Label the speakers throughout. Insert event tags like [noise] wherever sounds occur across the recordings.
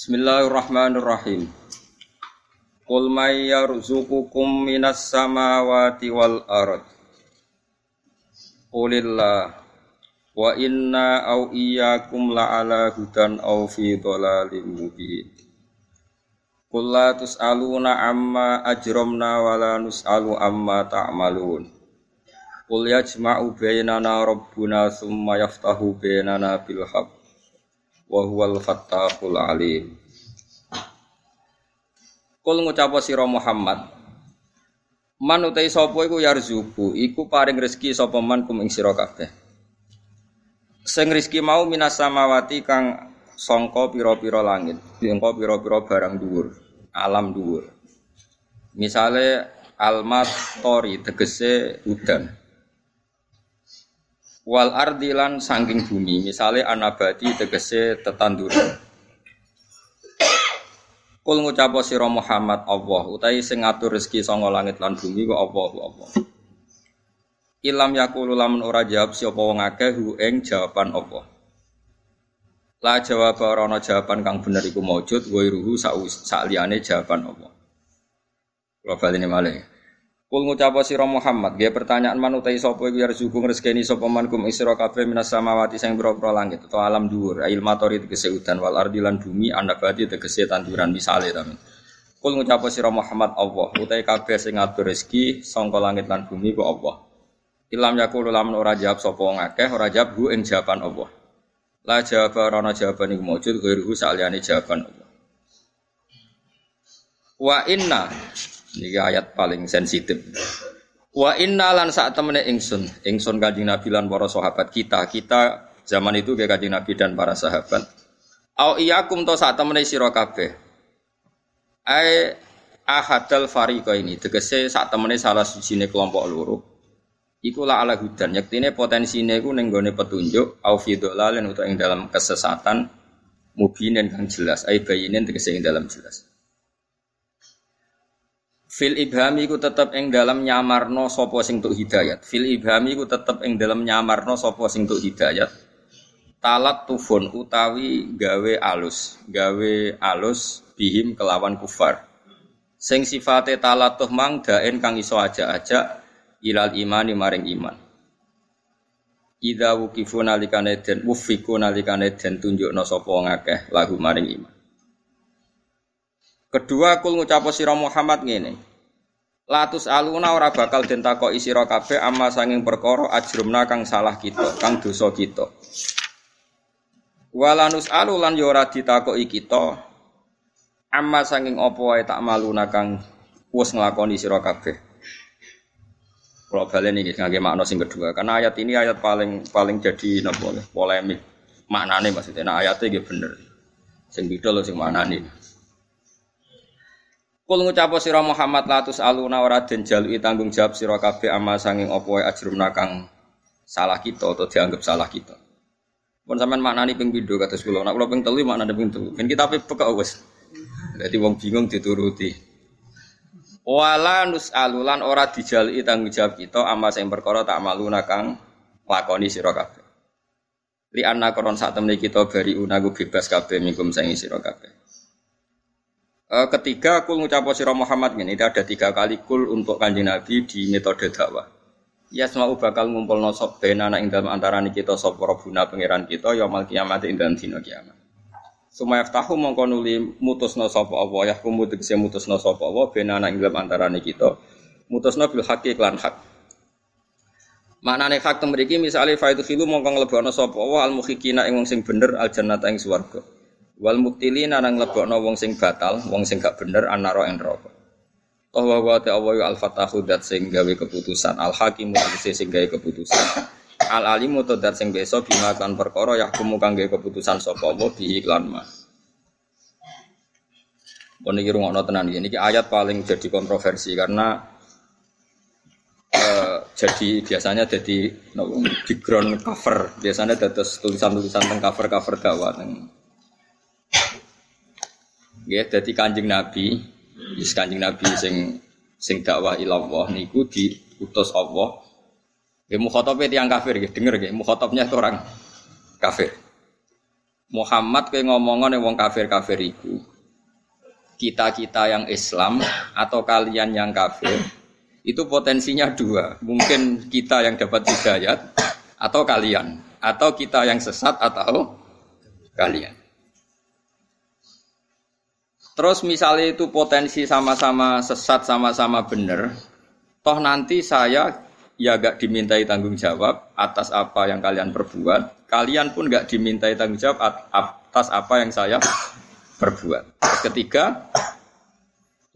Speaker 1: Bismillahirrahmanirrahim. Qul may yarzuqukum minas samawati wal ard. Qulillah wa inna au iyyakum la'ala hudan au fi dhalalim mubin. Qul la tus'aluna amma ajramna wa la nus'alu amma ta'malun. Qul yajma'u bainana rabbuna thumma yaftahu bainana bil haqq wa huwal fattahul alim. Kul ngucap sira Muhammad Man utai sapa iku yarzuku iku paring rezeki sapa man kum ing sira kabeh. Sing rezeki mau minas samawati kang sangka pira-pira langit sangka pira-pira barang dhuwur alam dhuwur. Misale almat tori tegese udan wal ardilan sangking bumi misalnya anabati tegese tetanduran. Kul ngucap sira Muhammad Allah utahi sing ngatur rezeki sanga langit lan bumi ku Allah Allah Ilam yakulu lamun ora jawab sapa wong akeh hu ing jawaban Allah. La jawab ora ana jawaban kang bener iku maujud wa sak liyane jawaban Allah. Kula baleni malih Kul ngucap sira Muhammad, dia pertanyaan man utai sapa iku yarzuku ngresgeni sapa man kum isra kabeh minas samawati sing pira-pira langit atau alam dhuwur, ail matori tegese udan wal ardi lan bumi anabati tegese tanduran misale ta. Kul ngucap sira Muhammad Allah, utai kabeh sing ngatur rezeki sangka langit lan bumi ku Allah. Ilam yakulu lamun ora jawab sapa wong akeh, ora jawab hu ing jawaban Allah. La jawab ora ana jawaban iku maujud ghairuhu saliyane jawaban Allah. Wa inna ini ayat paling sensitif. Wa inna lan saat temene ingsun, ingsun kanjeng Nabi lan para sahabat kita, kita zaman itu kayak kanjeng Nabi dan para sahabat. Au iyakum to saat temene sira kabeh. Ai ahadal fariqa ini tegese saat temene salah sijine kelompok loro. Iku la ala hudan, yaktine potensine iku ning gone petunjuk au fi dhalalin utawa ing dalam kesesatan mubinin kang jelas, ai bayinin tegese ing dalam jelas. Fil ibhami ku tetep ing dalam nyamarno sapa sing tuk hidayat. Fil ibhami ku tetep ing dalam nyamarno sapa sing tuk hidayat. Talat tufun utawi gawe alus, gawe alus bihim kelawan kufar. Sing sifate talatuh mang daen kang iso aja-aja ilal imani maring iman. Ida wukifu nalikane den wufiku nalikane den tunjukno sapa ngakeh lagu maring iman. Kedua kul ngucap sira Muhammad ngene. Latus aluna ora bakal den takoki sira kabeh amma sanging perkara ajrumna kang salah kita, kang dosa kita. Walanus alu lan yo ora ditakoki kita amma sanging apa wae tak maluna kang wis nglakoni sira kabeh. Kalau balen ini ngangge makna sing kedua, karena ayat ini ayat paling paling jadi napa polemik. Maknane maksudnya nah ayatnya gitu bener. Sing beda lho sing maknane. Kul ngucap sira Muhammad latus aluna ora den jalui tanggung jawab sira kabeh ama sanging apa wae ajrumna kang salah kita atau dianggap salah kita. Pun sampean maknani ping pindho kados kula. Nek kula ping telu maknane ping telu. Ben kita pekak wis. Dadi wong bingung dituruti. Wala nus alulan ora dijalui tanggung jawab kita ama sing perkara tak maluna kang lakoni sira kabeh. Li anna koron sak temne kita bari unaku bebas kabeh mingkum sing sira kabeh. Uh, ketiga kul ngucap sira Muhammad ini ada tiga kali kul untuk kanjeng Nabi di metode dakwah. Ya semua bakal ngumpul nosop benana ing dalam antara kita sop robuna pangeran kita ya mal kiamat ing dalam dina kiamat. Sumaya tahu mongko nuli mutusno sapa Allah ya kumu tegese mutusno sapa Allah benana ing dalam antara kita mutusno bil haqi lan hak. Maknane hak temriki misale faitu khilu mongko nglebokno sapa Allah al mukhikina ing wong sing bener al jannata ing swarga. Wal muktilina nang lebokno wong sing batal, wong sing gak bener anaro ing. Toh wa wa ta al fatahu dat sing gawe keputusan, al hakim sing gawe keputusan. Al alimu to dat sing beso bima kan perkara yahkumu kang gawe keputusan sapa Allah bi iklan ma. Pun iki tenan iki. Niki ayat paling jadi kontroversi karena uh, jadi biasanya jadi no, background cover biasanya dados tulisan-tulisan tentang cover-cover dakwah Ya, jadi kanjeng Nabi, is kanjeng Nabi sing sing dakwah ilallah niku diutus Allah. Ya mukhatabnya tiang kafir ya, denger ya, mukhatabnya itu orang kafir. Muhammad kayak ngomongan yang wong kafir kafir itu kita kita yang Islam atau kalian yang kafir itu potensinya dua mungkin kita yang dapat hidayat atau kalian atau kita yang sesat atau kalian terus misalnya itu potensi sama-sama sesat sama-sama benar toh nanti saya ya gak dimintai tanggung jawab atas apa yang kalian perbuat, kalian pun gak dimintai tanggung jawab atas apa yang saya perbuat. Terus ketiga,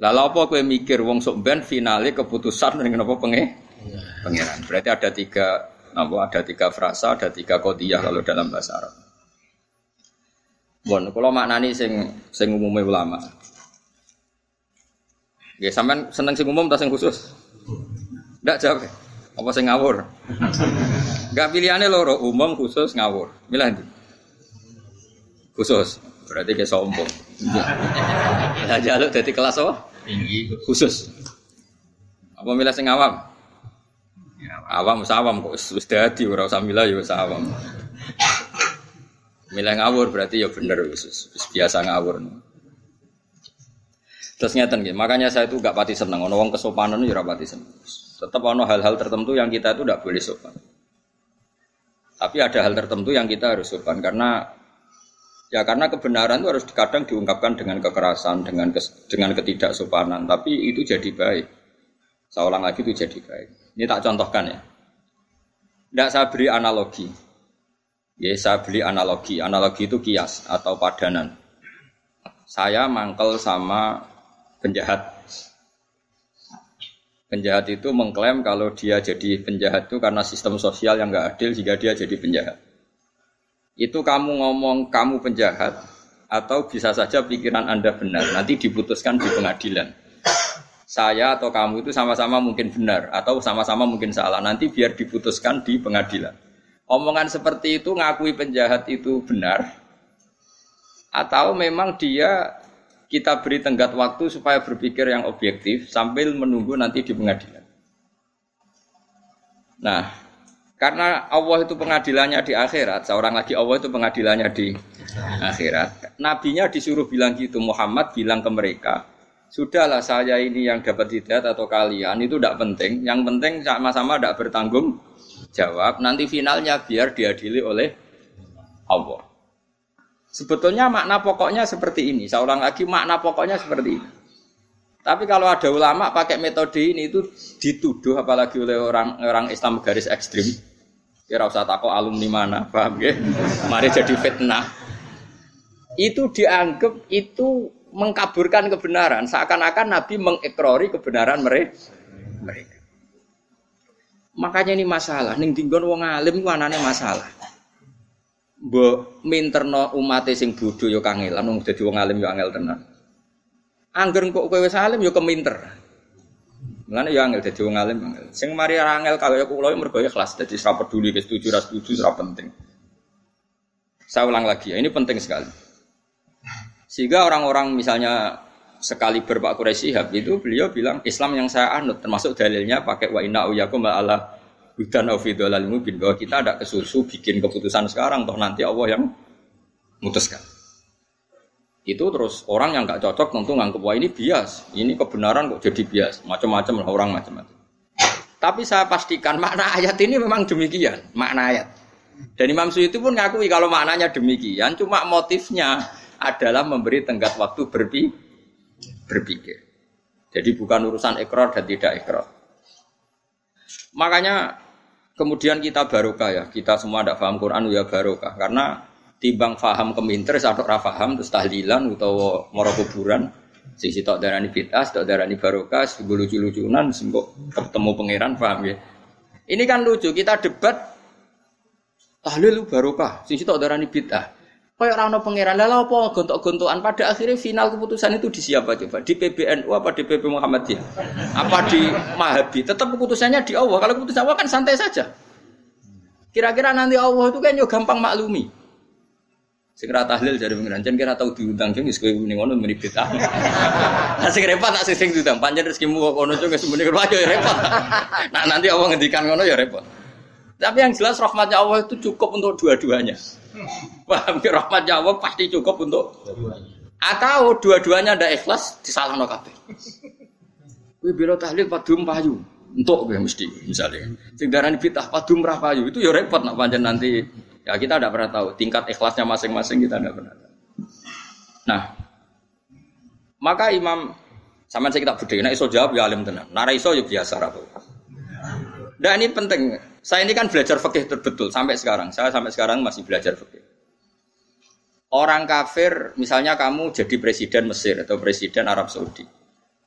Speaker 1: lalu apa kue mikir wong sok ben finale keputusan [laughs] dengan apa penge pangeran. Berarti ada tiga apa ada tiga frasa, ada tiga kodiyah kalau dalam bahasa Arab. Bon, kalau maknani sing sing umumnya ulama. Ya, sampean seneng sing umum atau sing khusus? Ndak jawab. Apa sing ngawur? Enggak pilihannya loro, umum khusus ngawur. Milih ndi? Khusus. Berarti kayak sombong. Ya jaluk dari kelas apa? Tinggi. Khusus. Apa milih sing awam? Ya, awam sawam kok wis dadi ora usah milih ya awam. Milih ngawur berarti ya bener wis biasa ngawur. Terus ngeten nggih, makanya saya itu gak pati seneng ono wong kesopanan ya ora pati seneng. Tetap ono hal-hal tertentu yang kita itu tidak boleh sopan. Tapi ada hal tertentu yang kita harus sopan karena ya karena kebenaran itu harus kadang diungkapkan dengan kekerasan, dengan kes, dengan ketidaksopanan. Tapi itu jadi baik. Seorang lagi itu jadi baik. Ini tak contohkan ya. Tidak saya beri analogi. Ya, saya beli analogi. Analogi itu kias atau padanan. Saya mangkel sama penjahat Penjahat itu mengklaim kalau dia jadi penjahat itu karena sistem sosial yang nggak adil jika dia jadi penjahat. Itu kamu ngomong kamu penjahat atau bisa saja pikiran Anda benar. Nanti diputuskan di pengadilan. Saya atau kamu itu sama-sama mungkin benar atau sama-sama mungkin salah. Nanti biar diputuskan di pengadilan. Omongan seperti itu ngakui penjahat itu benar atau memang dia kita beri tenggat waktu supaya berpikir yang objektif sambil menunggu nanti di pengadilan. Nah, karena Allah itu pengadilannya di akhirat, seorang lagi Allah itu pengadilannya di akhirat. Nabinya disuruh bilang gitu, Muhammad bilang ke mereka, sudahlah saya ini yang dapat hidayat atau kalian itu tidak penting. Yang penting sama-sama tidak bertanggung jawab. Nanti finalnya biar diadili oleh Allah. Sebetulnya makna pokoknya seperti ini. Seorang lagi makna pokoknya seperti ini. Tapi kalau ada ulama pakai metode ini itu dituduh apalagi oleh orang orang Islam garis ekstrim. Kira usah takut alumni mana, paham ya? Mari jadi fitnah. Itu dianggap itu mengkaburkan kebenaran. Seakan-akan Nabi mengekrori kebenaran mereka. Makanya ini masalah. Ning tinggon wong alim ku anane masalah mbok minterno umat sing bodho ya kangelan wong dadi wong alim ya angel tenan. Angger kok kowe wis alim ya keminter. Mulane ya angel dadi wong alim angel. Sing mari angel kaya kula ya mergo ikhlas dadi ora peduli ke setuju ora setuju ora penting. Saya ulang lagi ya, ini penting sekali. Sehingga orang-orang misalnya sekali berpak Quraisy itu beliau bilang Islam yang saya anut termasuk dalilnya pakai wa inna uyakum ala Hudan aufidolal mubin bahwa kita ada kesusu bikin keputusan sekarang toh nanti Allah yang memutuskan. Itu terus orang yang nggak cocok tentu nganggep wah ini bias, ini kebenaran kok jadi bias, macam-macam lah orang macam-macam. Tapi saya pastikan makna ayat ini memang demikian, makna ayat. Dan Imam Suyuti pun ngakui kalau maknanya demikian, cuma motifnya adalah memberi tenggat waktu berpikir. Jadi bukan urusan ekor dan tidak ekor. Makanya Kemudian kita barokah ya, kita semua tidak paham Quran ya barokah karena timbang faham keminter atau rafaham terus tahlilan atau moro kuburan sisi tok darani bid'ah, tok darani barokah, lucu-lucunan sembok ketemu pangeran paham ya. Ini kan lucu, kita debat tahlil barokah, sisi tok darani bid'ah. Kayak rano pangeran lah apa gontok-gontokan pada akhirnya final keputusan itu di siapa coba? Di PBNU apa di PP Muhammadiyah? Apa di Mahabi? Tetap keputusannya di Allah. Kalau keputusan Allah kan santai saja. Kira-kira nanti Allah itu kan yo gampang maklumi. Segera tahlil dari pengiran jan kira tahu diundang jeng wis kowe ning ngono meni bid'ah. [laughs] Nah sing repot tak sing diundang panjen rezekimu kok ngono jeng wis muni yo repot. [laughs] Nah nanti Allah ngendikan ngono ya repot. Tapi yang jelas rahmatnya Allah itu cukup untuk dua-duanya. [laughs] Paham ya rahmatnya Allah pasti cukup untuk atau dua-duanya ada ikhlas disalahno kabeh. [laughs] Kowe bela tahlil padum payu. Untuk gue mesti misalnya. Sing darani bid'ah padum ra payu itu ya repot nak pancen nanti ya kita tidak pernah tahu tingkat ikhlasnya masing-masing kita tidak pernah tahu. Nah, maka Imam sama saya kita berdiri, nah iso jawab ya alim tenang, nara iso ya biasa ratu. Dan ini penting. Saya ini kan belajar fikih terbetul sampai sekarang. Saya sampai sekarang masih belajar fikih. Orang kafir, misalnya kamu jadi presiden Mesir atau presiden Arab Saudi.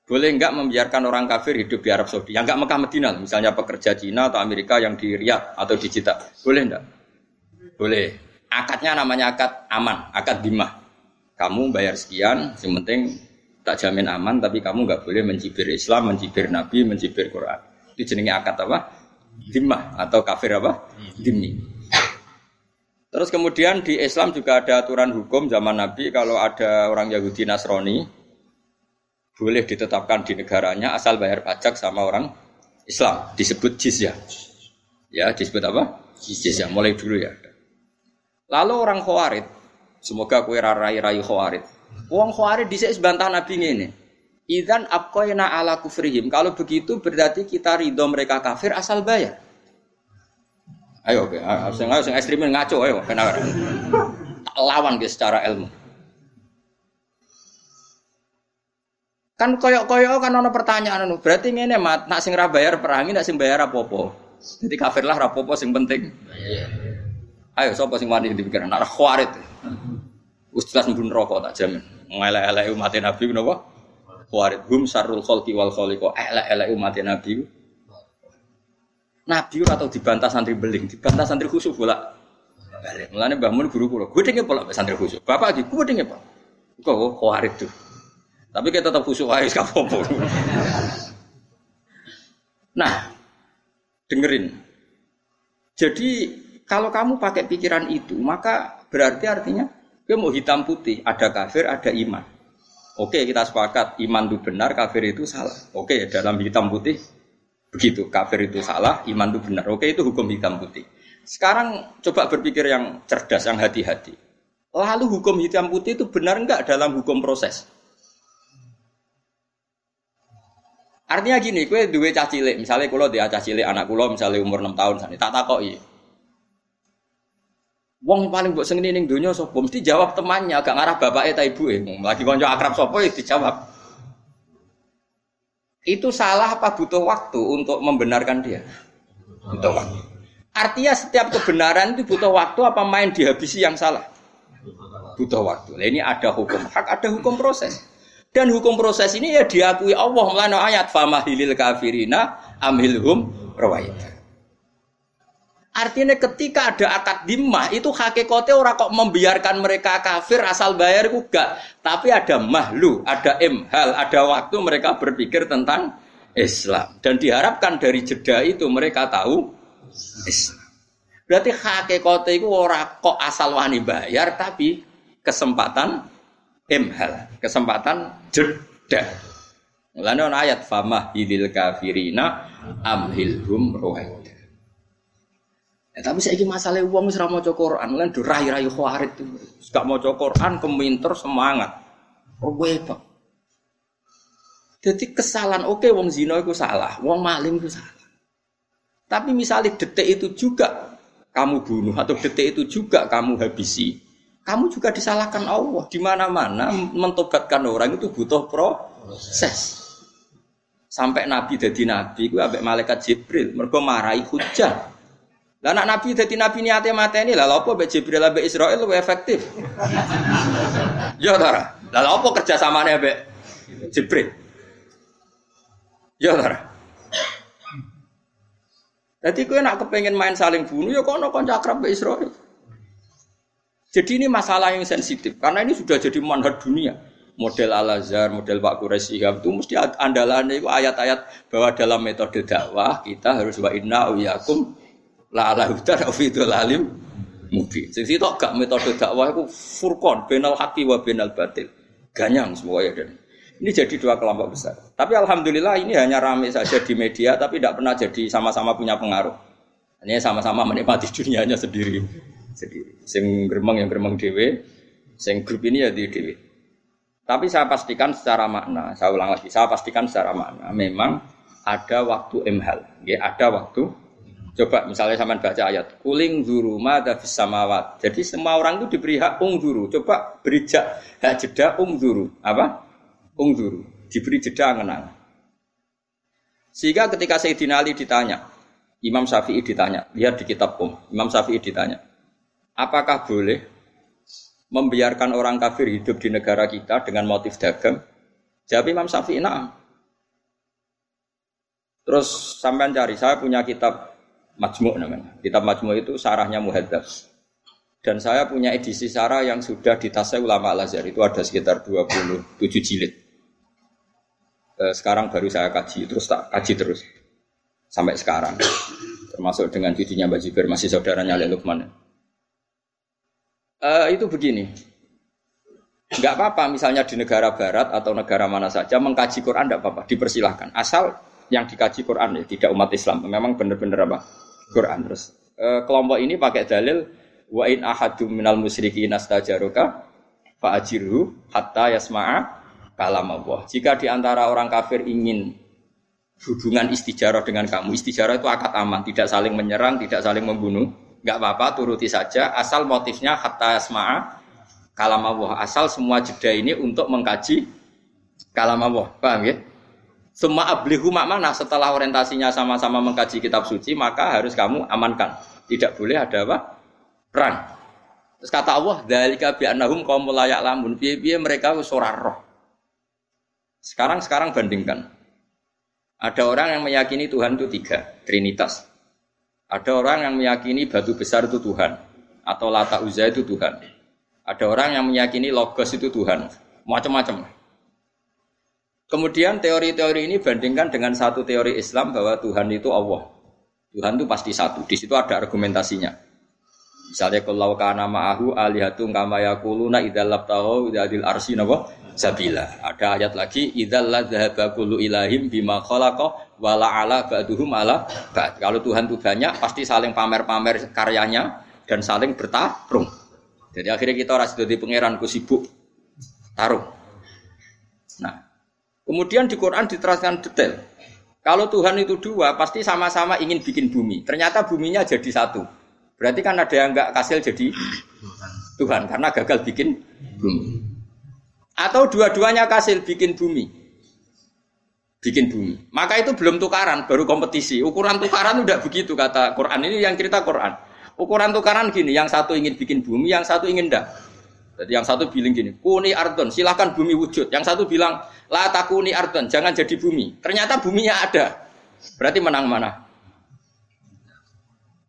Speaker 1: Boleh enggak membiarkan orang kafir hidup di Arab Saudi? Yang enggak Mekah Medina, misalnya pekerja Cina atau Amerika yang di Riyadh atau di Jeddah. Boleh enggak? Boleh. Akadnya namanya akad aman, akad dimah. Kamu bayar sekian, yang penting tak jamin aman, tapi kamu enggak boleh mencibir Islam, mencibir Nabi, mencibir Quran. Itu jenenge akad apa? Dimah atau kafir apa? Dimni. Terus kemudian di Islam juga ada aturan hukum zaman Nabi kalau ada orang Yahudi Nasrani boleh ditetapkan di negaranya asal bayar pajak sama orang Islam disebut jizyah. Ya, disebut apa? Jizyah. Mulai dulu ya. Lalu orang Khawarid, semoga kue rarai rayu Khawarid. Wong Khawarid disek sebantah Nabi ini. Idan abqaina ala kufrihim. Kalau begitu berarti kita ridho mereka kafir asal bayar. Ayo, oke. Sing ayo sing ekstremin ngaco ayo kena. Tak lawan guys secara ilmu. Kan koyok-koyok kan ono pertanyaan anu. Berarti ngene mat, nak sing ra bayar perangi, nak sing bayar apa-apa. Jadi kafir lah rapopo sing penting. Ayo sapa sing wani dipikiran nak khawarit. Ustaz mbun rokok tak jamin. Ngelek-elek umat Nabi napa? Khawarit hum sarul khalqi wal khaliqa. Elek-elek umat Nabi Nabi ora tau dibantah santri beling, dibantah santri khusyuk bola. Balik. Mulane Mbah Mun guru gue denge pola santri khusyuk. Bapak iki gue denge Pak. Kok khawarit tuh. Tapi kita tetap khusyuk aja gak Nah, dengerin. Jadi kalau kamu pakai pikiran itu, maka berarti artinya gue mau hitam putih, ada kafir, ada iman. Oke, kita sepakat iman itu benar, kafir itu salah. Oke, dalam hitam putih Begitu, kafir itu salah, iman itu benar. Oke, itu hukum hitam putih. Sekarang coba berpikir yang cerdas, yang hati-hati. Lalu hukum hitam putih itu benar enggak dalam hukum proses? Artinya gini, kue duwe cah cilik, misalnya kalau dia cah cilik anak kulo misalnya umur 6 tahun tak takoki. Wong paling buat sengini ning dunia sopo mesti jawab temannya, agak ngarah bapaknya ta ibu eh. Lagi konco akrab sopo ya dijawab. Itu salah apa butuh waktu untuk membenarkan dia? Butuh waktu. Artinya setiap kebenaran itu butuh waktu apa main dihabisi yang salah? Butuh waktu. Nah, ini ada hukum hak, ada hukum proses. Dan hukum proses ini ya diakui Allah melalui ayat famahilil kafirina amhilhum rawaita. Artinya ketika ada akad dimah itu hakikatnya orang kok membiarkan mereka kafir asal bayar juga. Tapi ada mahlu, ada imhal, ada waktu mereka berpikir tentang Islam. Dan diharapkan dari jeda itu mereka tahu Islam. Berarti hakikatnya itu orang kok asal wani bayar tapi kesempatan imhal, kesempatan jeda. Mulanya ayat famah hilil kafirina amhilhum ruhaida. Ya, tapi saya ingin masalah uang wis mau Quran, lan rai-rai khawarit itu. Gak mau Quran, keminter semangat. Oh gue pak. Jadi kesalahan oke okay, wong zina itu salah, wong maling itu salah. Tapi misalnya detik itu juga kamu bunuh atau detik itu juga kamu habisi, kamu juga disalahkan Allah. Di mana-mana mentobatkan orang itu butuh proses. Sampai Nabi jadi Nabi, gue abek malaikat Jibril, mereka marahi hujah. Lah anak Nabi dadi nabi niate mateni lah opo mbek Jibril mbek Israil luwih efektif. ya ta. Lah lha opo kerja samane mbek Jibril? Ya ta. Jadi kowe nak kepengen main saling bunuh ya kono kanca akrab mbek Israil. Jadi ini masalah yang sensitif karena ini sudah jadi manhaj dunia. Model Al Azhar, model Pak Quraisy itu mesti andalannya itu ayat-ayat bahwa dalam metode dakwah kita harus wa inna uyakum la ala hudan fi alim mubin. Sing sitok gak metode dakwah iku furqan benal haqi wa benal batil. Ganyang semua ya dan ini jadi dua kelompok besar. Tapi alhamdulillah ini hanya ramai saja di media tapi tidak pernah jadi sama-sama punya pengaruh. Hanya sama-sama menikmati [laughs] dunianya sendiri. Sendiri. Sing gremeng yang gremeng dhewe, sing grup ini ya di dhewe. Tapi saya pastikan secara makna, saya ulang lagi, saya pastikan secara makna, memang ada waktu emhal, ya ada waktu. Coba misalnya sama baca ayat, kuling zuru mada samawat. Jadi semua orang itu diberi hak ungzuru. Coba beri hak jeda ungzuru. Apa? Ungzuru. Diberi jeda ngenang. Sehingga ketika Sayyidina Ali ditanya, Imam Syafi'i ditanya, lihat di kitab Um, Imam Syafi'i ditanya, apakah boleh membiarkan orang kafir hidup di negara kita dengan motif dagang? Jawab Imam Syafi'i, nah. Terus sampean cari, saya punya kitab Majmu' namanya. Kitab Majmu' itu sarahnya Muhadzab. Dan saya punya edisi sarah yang sudah ditasai ulama Al-Azhar. Itu ada sekitar 27 jilid. Eh, sekarang baru saya kaji, terus tak kaji terus sampai sekarang. Termasuk dengan cucunya Mbak Jiber, masih saudaranya Ali Lukman. Uh, itu begini, nggak apa-apa misalnya di negara barat atau negara mana saja mengkaji Quran tidak apa-apa, dipersilahkan. Asal yang dikaji Quran ya, tidak umat Islam. Memang benar-benar apa? Quran terus. Uh, kelompok ini pakai dalil wa in ahadum minal musyrikin astajaruka fa ajirhu hatta yasma'a kalam Allah. Jika di antara orang kafir ingin hubungan istijarah dengan kamu. Istijarah itu akad aman, tidak saling menyerang, tidak saling membunuh. Nggak apa-apa, turuti saja. Asal motifnya hatta asma'a kalam Allah. Asal semua jeda ini untuk mengkaji kalam Allah. Paham ya? Semua ablihu mana setelah orientasinya sama-sama mengkaji kitab suci, maka harus kamu amankan. Tidak boleh ada apa? Perang. Terus kata Allah, "Dzalika bi annahum qaumul la ya'lamun." Piye-piye mereka wis roh. Sekarang sekarang bandingkan. Ada orang yang meyakini Tuhan itu tiga, Trinitas. Ada orang yang meyakini batu besar itu Tuhan, atau lata uzza itu Tuhan. Ada orang yang meyakini logos itu Tuhan, macam-macam. Kemudian teori-teori ini bandingkan dengan satu teori Islam bahwa Tuhan itu Allah. Tuhan itu pasti satu. Di situ ada argumentasinya. Misalnya kalau kana ma'ahu alihatung kama yakuluna idzal labtahu idzal arsi napa sabila. Ada ayat lagi idzal ladzahaba kullu ilahim bima khalaqa wala ala ba'duhum ala ba'd. Kalau Tuhan itu banyak pasti saling pamer-pamer karyanya dan saling bertarung. Jadi akhirnya kita ora di pangeran ku sibuk tarung. Nah, kemudian di Quran diteraskan detail. Kalau Tuhan itu dua, pasti sama-sama ingin bikin bumi. Ternyata buminya jadi satu. Berarti kan ada yang nggak kasil jadi Tuhan karena gagal bikin bumi. Atau dua-duanya kasil bikin bumi. Bikin bumi. Maka itu belum tukaran, baru kompetisi. Ukuran tukaran udah begitu kata Quran. Ini yang cerita Quran. Ukuran tukaran gini, yang satu ingin bikin bumi, yang satu ingin enggak. Jadi yang satu bilang gini, kuni ardon, silahkan bumi wujud. Yang satu bilang, la takuni ardon, jangan jadi bumi. Ternyata buminya ada. Berarti menang mana?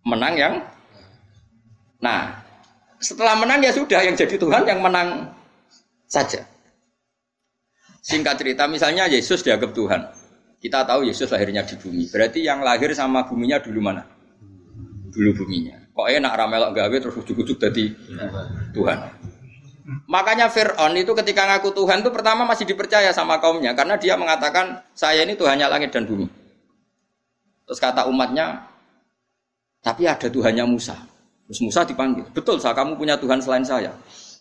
Speaker 1: Menang yang Nah, setelah menang ya sudah yang jadi Tuhan yang menang saja. Singkat cerita, misalnya Yesus dianggap Tuhan. Kita tahu Yesus lahirnya di bumi. Berarti yang lahir sama buminya dulu mana? Dulu buminya. Kok enak ramelok gawe terus ujuk-ujuk jadi Tuhan. Makanya Fir'aun itu ketika ngaku Tuhan itu pertama masih dipercaya sama kaumnya karena dia mengatakan saya ini Tuhannya langit dan bumi. Terus kata umatnya, tapi ada Tuhannya Musa. Terus Musa dipanggil, betul saya kamu punya Tuhan selain saya.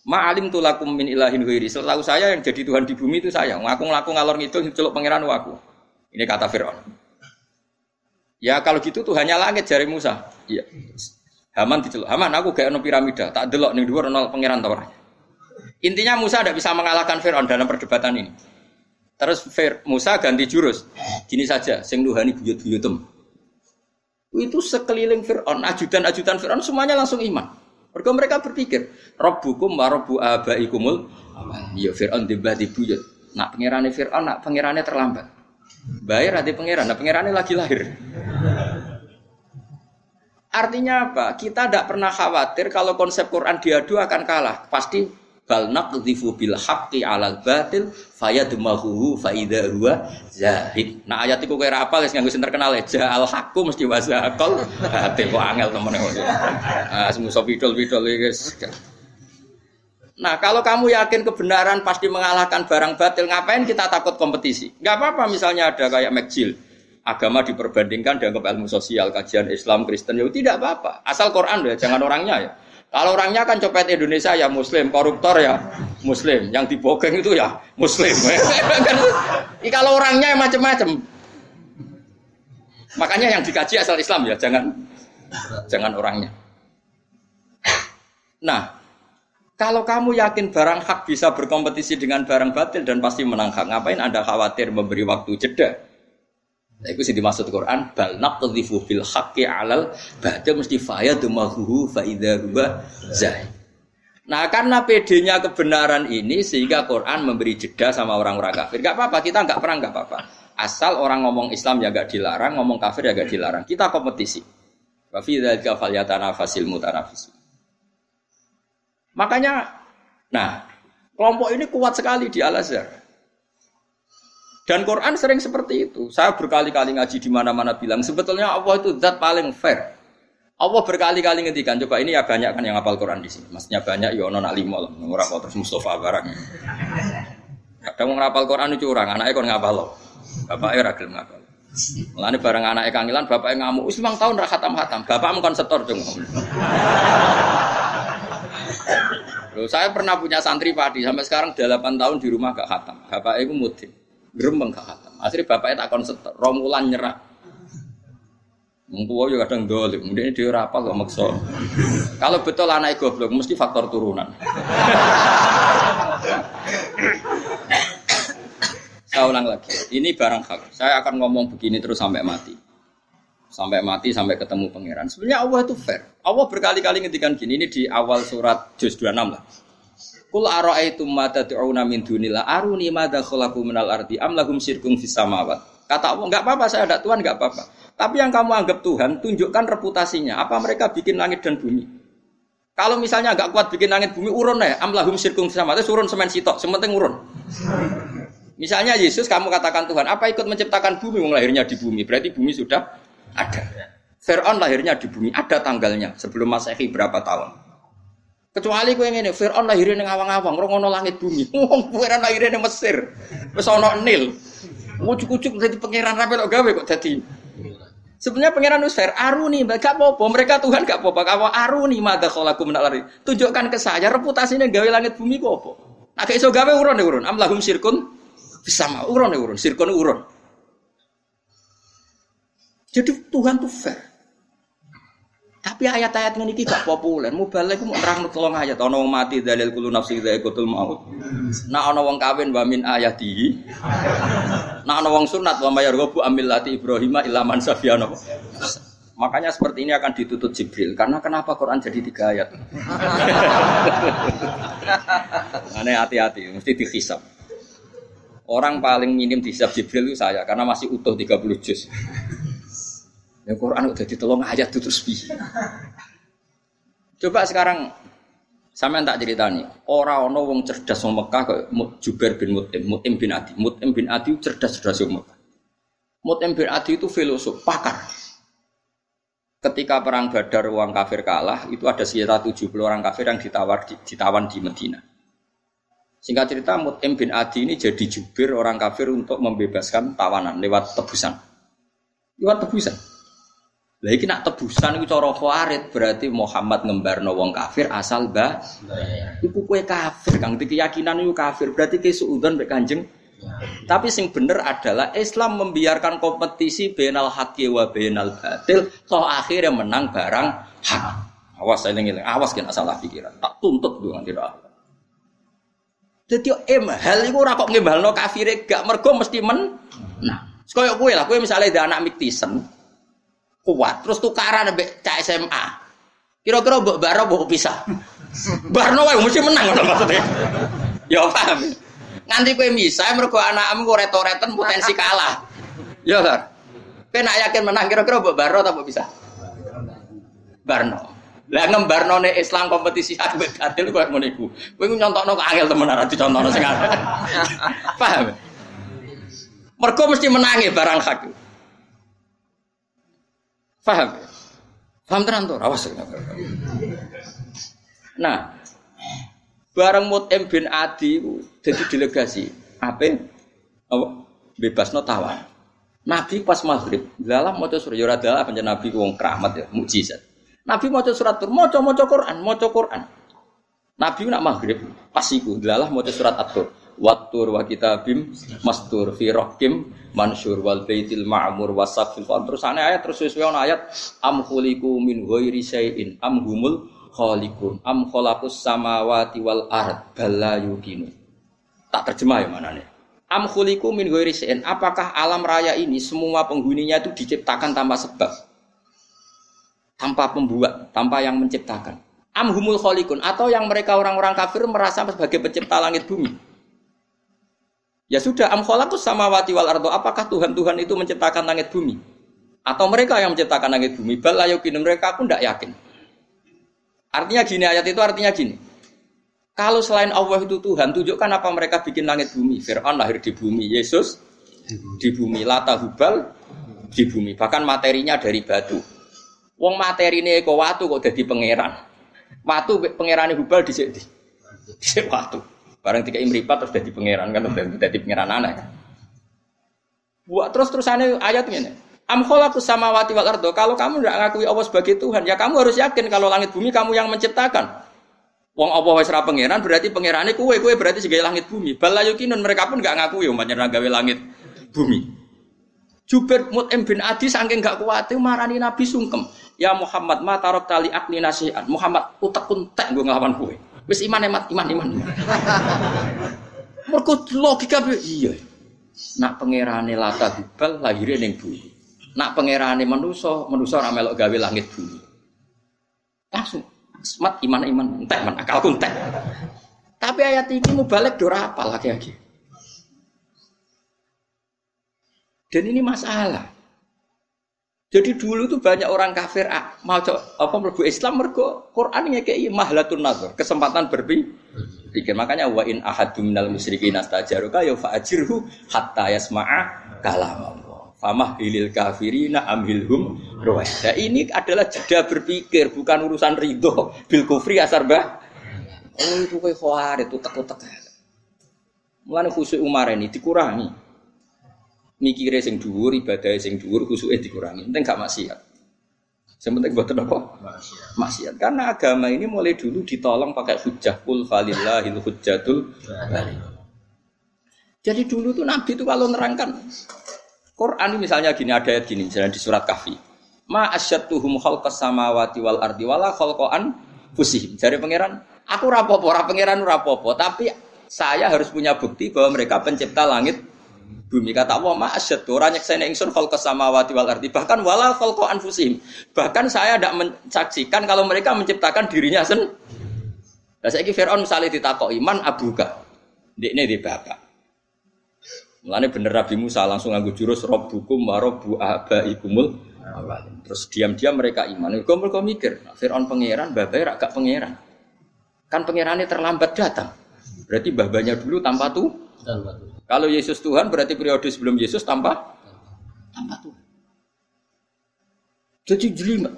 Speaker 1: Ma'alim tulakum min ilahin huiri. Setahu saya yang jadi Tuhan di bumi itu saya. Ngaku ngaku ngalor ngidul celuk pangeran aku. Ini kata Fir'aun. Ya kalau gitu Tuhannya langit jari Musa. Iya. Haman diceluk. Haman aku gak ono piramida, tak delok ning dhuwur ono pangeran ta Intinya Musa tidak bisa mengalahkan Fir'aun dalam perdebatan ini. Terus Fir, Musa ganti jurus. Gini saja, sing nuhani buyut-buyutem. Itu sekeliling Fir'aun, ajudan-ajudan Fir'aun semuanya langsung iman. Mereka mereka berpikir, Rabbukum wa Rabbu abaikumul Ya Fir'aun tiba di buyut. Nak pengirannya Fir'aun, nak pengirannya terlambat. Bayar hati pengiran, nak pengirannya lagi lahir. Artinya apa? Kita tidak pernah khawatir kalau konsep Quran diadu akan kalah. Pasti bal naqdhifu bil haqqi 'alal batil fayadmahu fa idza huwa zahid. Nah ayat iku kowe ora apal wis nganggo sing terkenal ya al haqqu mesti wasaqal hati kok angel temen Ah semuso pidol-pidol guys. Nah kalau kamu yakin kebenaran pasti mengalahkan barang batil, ngapain kita takut kompetisi? Gak apa-apa misalnya ada kayak McGill, agama diperbandingkan dianggap ilmu sosial, kajian Islam, Kristen, ya tidak apa-apa. Asal Quran ya, jangan orangnya ya. Kalau orangnya kan copet Indonesia ya muslim, koruptor ya muslim, yang dibogeng itu ya muslim. [laughs] kalau orangnya macam-macam. Makanya yang dikaji asal Islam ya, jangan jangan orangnya. Nah, kalau kamu yakin barang hak bisa berkompetisi dengan barang batil dan pasti menang hak, ngapain Anda khawatir memberi waktu jeda? Nah, itu sih dimaksud Quran, bal naqdhifu bil haqqi 'alal batil mesti fayadmahu fa idza huwa zahid. Nah, karena PD-nya kebenaran ini sehingga Quran memberi jeda sama orang-orang kafir. Gak apa-apa, kita nggak perang gak apa-apa. Asal orang ngomong Islam ya gak dilarang, ngomong kafir ya gak dilarang. Kita kompetisi. Wa fi dzalika falyatanafasil mutanafisun. Makanya, nah, kelompok ini kuat sekali di Al Azhar. Dan Quran sering seperti itu. Saya berkali-kali ngaji di mana-mana bilang sebetulnya Allah itu zat paling fair. Allah berkali-kali ngetikan, coba ini ya banyak kan yang hafal Quran di sini. Maksudnya banyak ya ono limo lah, ora terus Mustafa barang. Mau ngapal Quran itu curang, anaknya kon ngapal loh. Bapaknya ora gelem ngapal. Mulane bareng anaknya kangilan, bapaknya ngamuk, "Wis tahun ra khatam-khatam." Bapakmu kon setor dong. Saya pernah punya santri padi sampai sekarang 8 tahun di rumah gak khatam. Bapak itu mudik, gerembeng gak khatam. Akhirnya bapaknya tak konset, romulan nyerah. Mengkuwa juga kadang dolim, kemudian dia rapal kok maksa. Kalau betul anak goblok, mesti faktor turunan. Saya ulang lagi, ini barang hak. Saya akan ngomong begini terus sampai mati sampai mati sampai ketemu pangeran. Sebenarnya Allah itu fair. Allah berkali-kali ngendikan gini ini di awal surat juz 26 lah. Kul ara'aitum ma tad'una min dunillah aruni madza khalaqu minal ardi am lahum syirkun fis samawat. Kata Allah, enggak apa-apa saya ada Tuhan enggak apa-apa. Tapi yang kamu anggap Tuhan, tunjukkan reputasinya. Apa mereka bikin langit dan bumi? Kalau misalnya enggak kuat bikin langit bumi, urun ya. Am lahum syirkun fis samawat, urun semen sitok, sementing urun. Misalnya Yesus kamu katakan Tuhan, apa ikut menciptakan bumi? Wong lahirnya di bumi, berarti bumi sudah ada. Fir'aun lahirnya di bumi, ada tanggalnya sebelum Masehi berapa tahun. Kecuali kue ini, Fir'aun lahirnya di awang-awang, rongono langit bumi. [laughs] Wong Fir'aun lahirnya di Mesir, wis Nil. Ucuk-ucuk jadi pangeran rapi lo gawe kok jadi. Sebenarnya pangeran fair, aruni, gak apa-apa, mereka Tuhan gak apa-apa. Kamu aruni mada kholaku lari. Tunjukkan ke saya reputasinya gawe langit bumi kok apa. Nah, iso gawe urun ya urun. Amlahum sirkun bisa mau urun ya urun, sirkun urun. Jadi Tuhan tuh fair. Tapi ayat-ayat ini gak populer. Mubalek mau nerang tolong ayat. Ono mati dalil kulu nafsi ikutul maut. Nah ono wong kawin wa min ayati. Nah ono wong sunat wa mayar gobu amillati Ibrahim ilaman safiyano. Makanya seperti ini akan ditutup Jibril. Karena kenapa Quran jadi tiga ayat? Aneh hati-hati, mesti dihisap. Orang paling minim dihisap Jibril itu saya, karena masih utuh 30 juz. Ya Quran udah ditolong ayat itu terus Coba sekarang sampean tak ceritani, orang ono wong cerdas wong Mekah kok Jubair bin Mut'im, Mut'im bin Adi. Mut'im bin Adi cerdas-cerdas wong Mekah. Mut'im bin Adi itu filosof, pakar. Ketika perang Badar uang kafir kalah, itu ada sekitar 70 orang kafir yang ditawar di, ditawan di Medina. Singkat cerita Mut'im bin Adi ini jadi jubir orang kafir untuk membebaskan tawanan lewat tebusan. Lewat tebusan. Lah iki nak tebusan iku cara Khawarij berarti Muhammad ngembarno wong kafir asal ba iku kue kafir kang keyakinan iku kafir berarti ke suudon mek Kanjeng tapi sing bener adalah Islam membiarkan kompetisi benal haqqi wa benal batil toh akhirnya menang barang hak. Awas saya ngiling, awas kena salah pikiran. Tak tuntut dengan tidak. Jadi em hal itu ora kok ngembalno kafire gak mergo mesti men. Nah, koyo kowe lah, kowe misalnya ada anak miktisen, kuat. Terus tukaran ambek cak SMA kira-kira mbok baro mbok pisah. [laughs] Barno wae mesti menang ngono maksudnya. Ya paham. Nganti kowe misah mergo anakmu kok retoreten potensi kalah. Ya kan kowe nak yakin menang kira-kira mbok baro ta mbok pisah? Barno. Lah ngembarnone Islam kompetisi [laughs] ambek batil koyo ngono iku. Kowe nyontokno kok angel temen ora dicontohno sing [laughs] paham? Mergo mesti menangi barang hak Paham? Paham tenan tuh, awas. Nah, bareng Mut'im bin Adi jadi delegasi. Apa? Apa? Bebas no tawan. Nabi pas maghrib, dalam mau surya ora dalam penjen Nabi wong keramat ya, mukjizat. Nabi mau surat tur, mau mau Quran, mau Quran. Nabi nak maghrib pas iku delalah mau surat atur. Watur wa kitabim mastur fi rohkim mansur wal baitil ma'mur wasaqfil terus ana ayat terus sesuai ayat am khuliqu min ghairi syai'in am humul khaliqun am khalaqus samawati wal ard bala yukinu tak terjemah ya mana nih am khuliqu min ghairi syai'in. Apakah alam raya ini semua penghuninya itu diciptakan tanpa sebab? Tanpa pembuat tanpa yang menciptakan. Am humul khaliqun atau yang mereka orang-orang kafir merasa sebagai pencipta langit bumi Ya sudah, am khalaqus samawati wal ardo. Apakah Tuhan-Tuhan itu menciptakan langit bumi? Atau mereka yang menciptakan langit bumi? Bal mereka pun tidak yakin. Artinya gini, ayat itu artinya gini. Kalau selain Allah itu Tuhan, tunjukkan apa mereka bikin langit bumi. Fir'aun lahir di bumi, Yesus di bumi, Lata Hubal di bumi. Bahkan materinya dari batu. Wong materi ini kok watu kok jadi pangeran. Watu pangeran Hubal di sini. Di watu. Barang tiga imripat terus jadi pangeran kan terus jadi pangeran aneh. Buat terus terusannya ayat ini. Am khalaqus samawati wal ardo. Kalau kamu tidak ngakui Allah sebagai Tuhan, ya kamu harus yakin kalau langit bumi kamu yang menciptakan. Wong Allah wis ra pangeran berarti pangerane kue kue berarti sebagai langit bumi. Bala yukinun mereka pun nggak ngakui umatnya gawe langit bumi. Jubair Mut'im bin Adi saking gak kuat marani Nabi sungkem. Ya Muhammad ma tarok tali akni nasihan. Muhammad utek kuntek gue ngelawan kue. Wis iman emat iman iman. Mergo logika iya. Nak pangerane lata hubal lahir ning bumi. Nak pangerane manusa, manusa ora melok gawe langit bumi. Langsung mat iman iman entek man akalku entek. Tapi ayat ini mau balik dora apa lagi-lagi. Dan ini masalah. Jadi dulu tuh banyak orang kafir ah, mau apa merbu Islam mergo Quran kayak mahlatun nazar, kesempatan berpikir. Makanya wa in ahadum minal musyrikin astajaruka ya fa'ajirhu hatta yasma'a kalam Allah. Famah hilil kafirina amhilhum ruwaidah. Ini adalah jeda berpikir, bukan urusan ridho. Bil kufri asar bah. Oh itu kayak itu utek-utek. Mulane khusus Umar ini dikurangi mikire sing dhuwur, ibadah sing dhuwur, khusuke dikurangi. Penting gak maksiat. Yang penting buat apa? Maksiat. maksiat. Karena agama ini mulai dulu ditolong pakai hujah kul falillahil hujjatul Jadi dulu tuh Nabi itu kalau nerangkan Quran misalnya gini ada ayat gini misalnya di surat Kahfi. Ma asyattuhum khalqas samawati wal ardi wala khalqan fusihim. Jadi pangeran, aku rapopo, ora pangeran rapopo, tapi saya harus punya bukti bahwa mereka pencipta langit bumi kata Allah ma asyad orang nyekseni ingsun khalqa samawati wal ardi bahkan wala khalqa anfusihim bahkan saya tidak mensaksikan kalau mereka menciptakan dirinya sen Nah, saya Fir'aun misalnya ditakok iman abuka ini di bapak Mulane bener Nabi Musa langsung nganggo jurus robbukum wa robbu abaikumul Terus diam-diam mereka iman. Kau mereka mikir, nah, Fir'aun pangeran, babanya gak pangeran. Kan pangerannya terlambat datang. Berarti babanya dulu tanpa tuh. Kalau Yesus Tuhan berarti periode sebelum Yesus tanpa tanpa Tuhan. Jadi jelimet.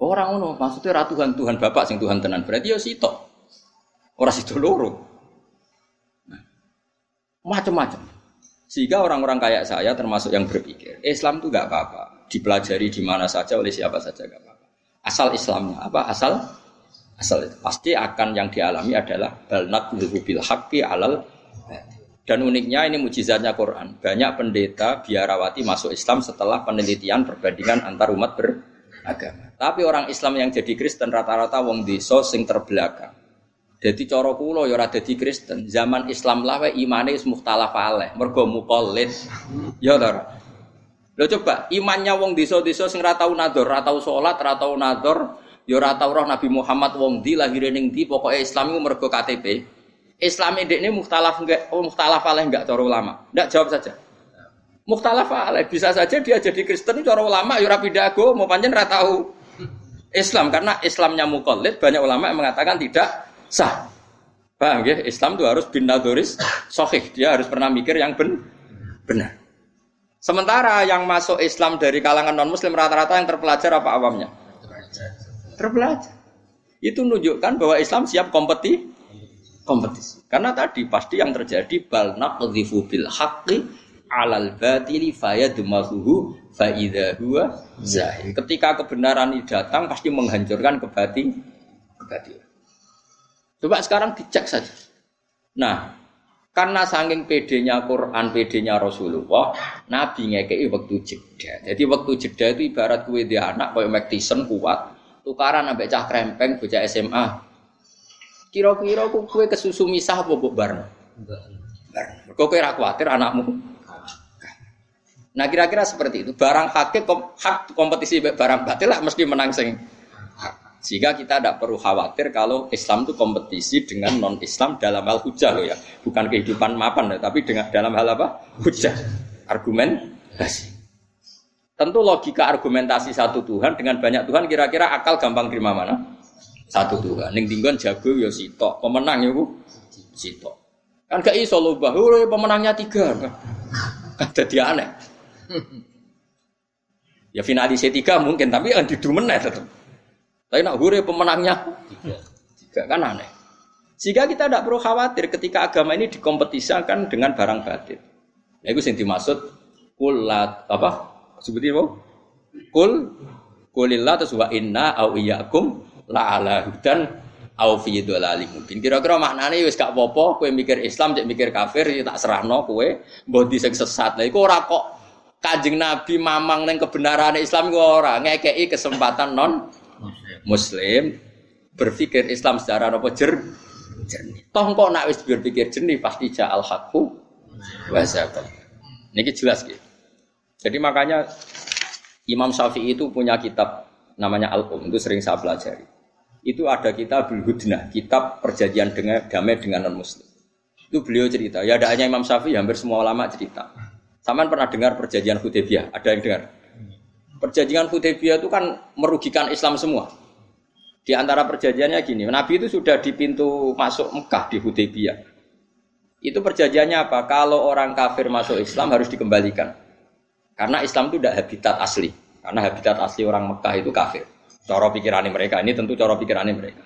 Speaker 1: Orang ono maksudnya ratu Tuhan Tuhan Bapak sing Tuhan tenan berarti ya sito. Orang situ loro. Nah, macam-macam. Sehingga orang-orang kayak saya termasuk yang berpikir Islam itu gak apa-apa, dipelajari di mana saja oleh siapa saja gak apa-apa. Asal Islamnya apa? Asal asal itu. pasti akan yang dialami adalah balnat bil haqqi alal dan uniknya ini mujizatnya Quran. Banyak pendeta biarawati masuk Islam setelah penelitian perbandingan antar umat beragama. Tapi orang Islam yang jadi Kristen rata-rata wong desa sing terbelakang. Jadi coro kulo ya Kristen. Zaman Islam lah imane wis mukhtalaf alaih, mergo muqallid. Ya. Lho coba imannya wong desa-desa sing ora tau nador, ora tau salat, ora tau nador, ya roh Nabi Muhammad wong di lahir di pokoke Islam iku mergo KTP. Islam ini muhtalaf enggak, oh muhtalaf alaih enggak cara ulama. Enggak jawab saja. Muhtalaf alaih bisa saja dia jadi Kristen cara ulama ya dago mau panjen ra tahu Islam karena Islamnya mukallid banyak ulama yang mengatakan tidak sah. Paham ya? Islam itu harus bin nadoris sohih. Dia harus pernah mikir yang ben benar. Sementara yang masuk Islam dari kalangan non Muslim rata-rata yang terpelajar apa awamnya? Terpelajar. Itu menunjukkan bahwa Islam siap kompeti kompetisi. Karena tadi pasti yang terjadi bal naqdhifu bil haqqi alal batili fayadmahuhu fa idza huwa zahir. Ketika kebenaran ini datang pasti menghancurkan kebatin kebatilan. Coba sekarang dicek saja. Nah, karena saking pedenya Quran, pedenya Rasulullah, Nabi ngekei waktu jeda. Jadi waktu jeda itu ibarat kue dia anak kayak Mac Tyson kuat, tukaran ambek cah krempeng bocah SMA. Kira-kira kue kesusu misah apa bareng? Bareng. Kok kira khawatir anakmu Nah kira-kira seperti itu. Barang hakik kom, hak kompetisi barang batil lah mesti menang sing Sehingga kita tidak perlu khawatir kalau Islam itu kompetisi dengan non Islam dalam hal hujah loh ya, bukan kehidupan mapan ya, tapi dengan dalam hal apa? Hujah, argumentasi. Tentu logika argumentasi satu Tuhan dengan banyak Tuhan kira-kira akal gampang terima mana? Satu Tuhan. Ning tinggon jago ya sitok, pemenang ya bu sitok. Kan gak iso loh bahwa pemenangnya tiga. Kan jadi aneh. ya finalis tiga mungkin, tapi yang didu meneh tetap. Tapi nak hure pemenangnya tiga. kan aneh. Sehingga kita tidak perlu khawatir ketika agama ini dikompetisikan dengan barang batin. Nah, itu yang dimaksud kulat apa? Sebutin apa? Kul kulillah terus wa inna au iyyakum la ala hudan au fi dhalali mungkin. Kira-kira maknane wis gak apa-apa kowe mikir Islam cek mikir kafir ya tak serahno kowe mbok sing sesat. Lah iku ora kok Kanjeng Nabi mamang neng kebenaran Islam gue orang ngekei kesempatan non Muslim berpikir Islam secara apa jer jernih. Toh kok nak wis berpikir jernih pasti ja'al hakku wasabah. Ini jelas gitu. Jadi makanya Imam Syafi'i itu punya kitab namanya Al-Um itu sering saya pelajari. Itu ada kitab Hudnah, kitab perjanjian dengan damai dengan non Muslim. Itu beliau cerita. Ya ada hanya Imam Syafi'i, hampir semua ulama cerita Saman pernah dengar perjanjian Hudaybiyah? Ada yang dengar? Perjanjian Hudaybiyah itu kan merugikan Islam semua. Di antara perjanjiannya gini, Nabi itu sudah di pintu masuk Mekah di Hudaybiyah. Itu perjanjiannya apa? Kalau orang kafir masuk Islam harus dikembalikan. Karena Islam itu tidak habitat asli. Karena habitat asli orang Mekah itu kafir. Coro pikiran mereka. Ini tentu coro pikiran mereka.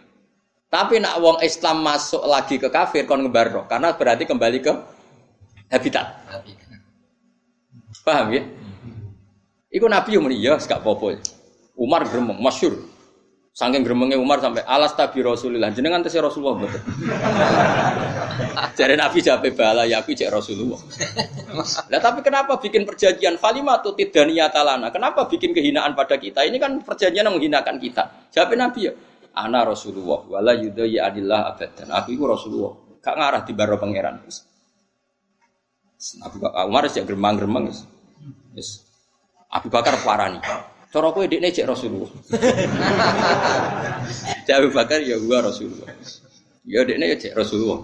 Speaker 1: Tapi nak wong Islam masuk lagi ke kafir kon ngebarno karena berarti kembali ke habitat. Paham ya? Iku Nabi yang muni ya gak Umar gremeng masyur. Saking gremengnya Umar sampai alas tabi Rasulullah. Jenengan tesih Rasulullah betul. [laughs] Jadi Nabi jape bala ya aku cek Rasulullah. [laughs] Nah tapi kenapa bikin perjanjian falimatu tidak talana? Kenapa bikin kehinaan pada kita? Ini kan perjanjian yang menghinakan kita. Jape Nabi ya. Ana Rasulullah wala ya adillah abadan. Aku itu Rasulullah. Gak ngarah di baro pangeran. Abu Umar sih geremang-geremang. Yes. Abu Bakar parani. Cara kowe dekne cek Rasulullah. [laughs] Cek Abu Bakar ya gua Rasulullah. Ya dekne ya cek Rasulullah.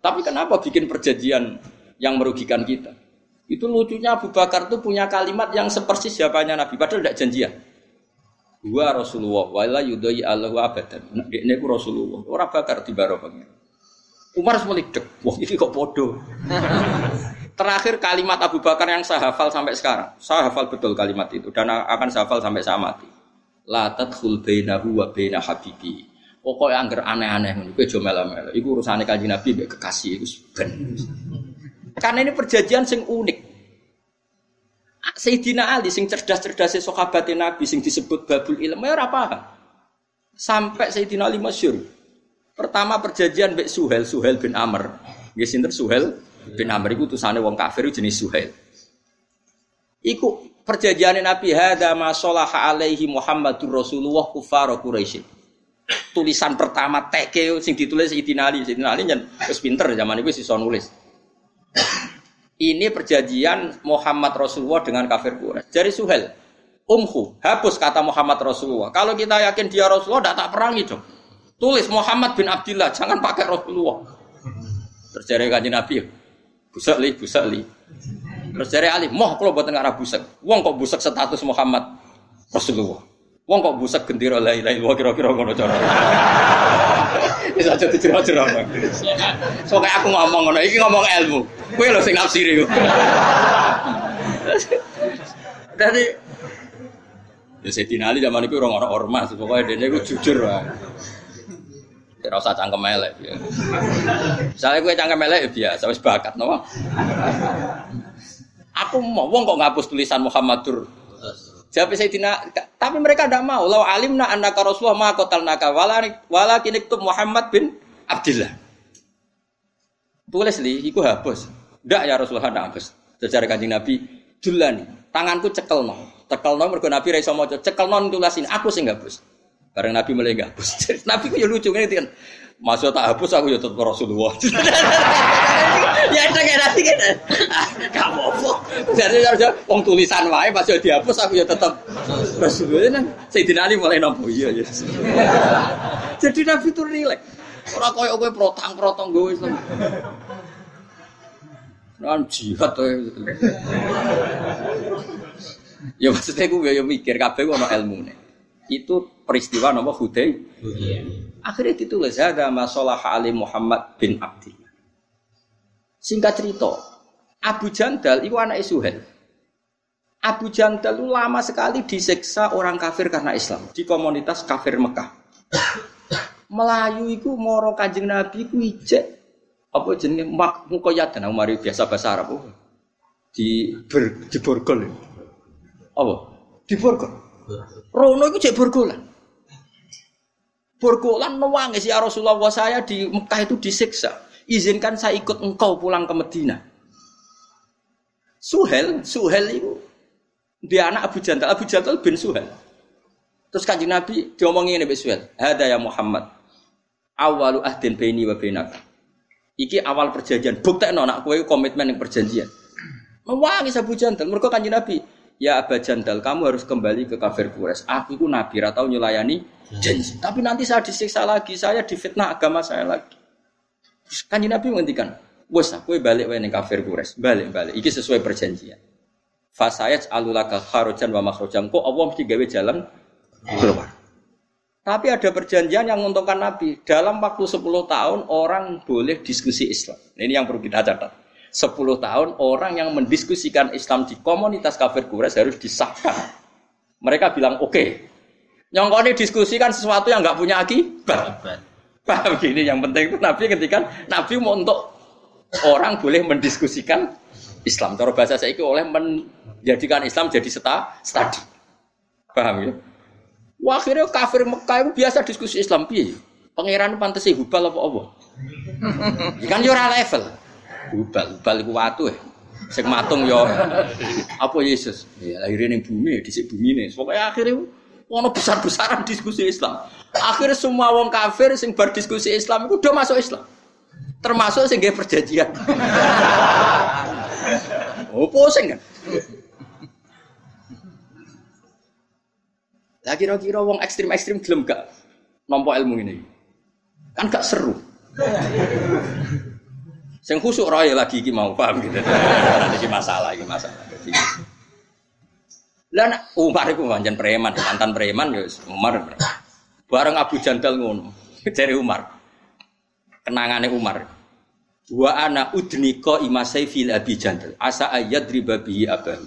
Speaker 1: Tapi kenapa bikin perjanjian yang merugikan kita? Itu lucunya Abu Bakar tuh punya kalimat yang sepersis siapanya Nabi padahal tidak janjian. Gua Rasulullah wala yudai Allahu abadan. Dekne ku Rasulullah. Ora bakar di baro Umar semua dek. Wah ini kok bodoh. [laughs] Terakhir kalimat Abu Bakar yang saya hafal sampai sekarang. Saya hafal betul kalimat itu dan akan saya hafal sampai saya mati. La tadkhul bainahu wa baina habibi. Pokoknya angger aneh-aneh ngono kowe aja melo-melo. Iku Nabi mbek kekasih iku ben. Karena ini perjanjian sing unik. Sayyidina Ali sing cerdas-cerdas sahabat Nabi sing disebut babul ilmu ya ora paham. Sampai Sayyidina Ali masyhur. Pertama perjanjian mbek Suhel, Suhel bin Amr. Nggih sinten Suhel bin Amr iku utusane wong kafir jenis Suhail. Iku perjanjian Nabi hadza ma salaha alaihi Muhammadur Rasulullah kufar Quraisy. Tulisan pertama teke sing ditulis Sayyidina Ali, Sayyidina Ali nyen wis pinter zaman itu iso nulis. Ini perjanjian Muhammad Rasulullah dengan kafir Quraisy. Jadi Suhail, umhu, hapus kata Muhammad Rasulullah. Kalau kita yakin dia Rasulullah, tidak tak perangi dong. Tulis Muhammad bin Abdullah, jangan pakai Rasulullah. Terjadi kaji Nabi, Busak li, busak li. Terus dari Ali, moh kalau buat nggak busak. Wong kok busak status Muhammad Rasulullah. Wong kok busak gendera lain lain. Wah kira-kira ngono cara. [laughs] Bisa jadi cerah-cerah. So kayak aku ngomong ngono, iki ngomong ilmu. Kue lo sing nafsiri. [laughs] Jadi Ya Sayyidina Ali zaman itu orang-orang ormas, pokoknya dia itu jujur lah. Kira usah cangkem elek. Ya. Misalnya gue cangkem elek ya biasa, wis bakat, no? Aku mau wong kok ngapus tulisan Muhammadur. Jawab Sayyidina, tapi mereka tidak mau. Lau alimna annaka Rasulullah ma qatalnaka walakin iktub Muhammad bin Abdullah. Tulis li, iku hapus. Ndak ya Rasulullah ndak hapus. Secara kanjeng Nabi, dulani, tanganku cekel no. Cekel no mergo Nabi ra maca. Cekel no aku sing hapus. Bareng Nabi mulai hapus. [laughs] Nabi ku ya lucu ngene kan. Masuk tak hapus aku ya tetap Rasulullah. [laughs] ya kayak nanti kan. [laughs] Kamu apa? Jadi harus wong tulisan wae pas dihapus aku ya tetap Rasulullah. Sayyidina Ali mulai nampu iya ya. Jadi Nabi itu rileks. Ora koyo kowe protang-protong gue Islam. Nan jihad to. Ya maksudnya gue ya mikir kabeh ono ilmune. Itu peristiwa nama Hudai. Akhirnya ditulis ada masalah Ali Muhammad bin Abdullah. Singkat cerita, Abu Jandal itu anak Suhel. Abu Jandal itu lama sekali diseksa orang kafir karena Islam di komunitas kafir Mekah. Melayu itu moro kanjeng Nabi ku ijek apa jenenge mak mukoyatan mari biasa bahasa Arab oh. di ber, di borgol apa di borgol Rono itu cek borgolan borgolan nangis ya Rasulullah saya di Mekah itu disiksa izinkan saya ikut engkau pulang ke Medina Suhel Suhel itu dia anak Abu Jandal Abu Jandal bin Suhel terus kanjeng Nabi diomongin Nabi Suhel ada ya Muhammad awalu ahdin baini wa bainaka. Iki awal perjanjian. Bukti anak kue komitmen yang perjanjian. Mewangi Abu Jandal. Mereka kanji Nabi. Ya Abu Jandal, kamu harus kembali ke kafir Quraisy. Aku itu Nabi, atau nyulayani janji. Tapi nanti saya disiksa lagi, saya difitnah agama saya lagi. Kanji Nabi menghentikan. Bos, aku balik wae kafir Quraisy. Balik, balik. Iki sesuai perjanjian. Fasayat alulaka kharojan wa makhrojan. Kok Allah mesti gawe jalan keluar. Tapi ada perjanjian yang menguntungkan Nabi. Dalam waktu 10 tahun orang boleh diskusi Islam. Ini yang perlu kita catat. 10 tahun orang yang mendiskusikan Islam di komunitas kafir Quraisy harus disahkan. Mereka bilang oke. Okay. Nyongkoni diskusikan sesuatu yang nggak punya akibat. Paham gini yang penting itu Nabi ketika Nabi mau untuk orang boleh mendiskusikan Islam. Cara bahasa saya itu oleh menjadikan Islam jadi seta, studi. Paham ya? Wah, akhirnya kafir Mekah itu biasa diskusi Islam piye? Pangeran pantesi hubal apa apa? Ikan [laughs] yo level. Hubal, hubal iku watu ya. Sing matung yo apa Yesus? Ya lahirnya ning bumi, ne. Pokoke akhirnya ono besar-besaran diskusi Islam. Akhirnya semua wong kafir sing berdiskusi Islam itu udah masuk Islam. Termasuk sing perjanjian. oh, pusing kan? Lah kira-kira wong ekstrim-ekstrim gelem gak nampa ilmu ini? Kan gak seru. Sing khusuk roy lagi iki mau paham gitu. [laughs] Iki masalah, iki masalah. Lah Umar iku pancen preman, mantan preman ya Umar. Bareng Abu Jandal ngono. Dari Umar. Kenangane Umar. Wa ana udnika imasai fil Abi Jandal. Asa ayat riba bihi abah.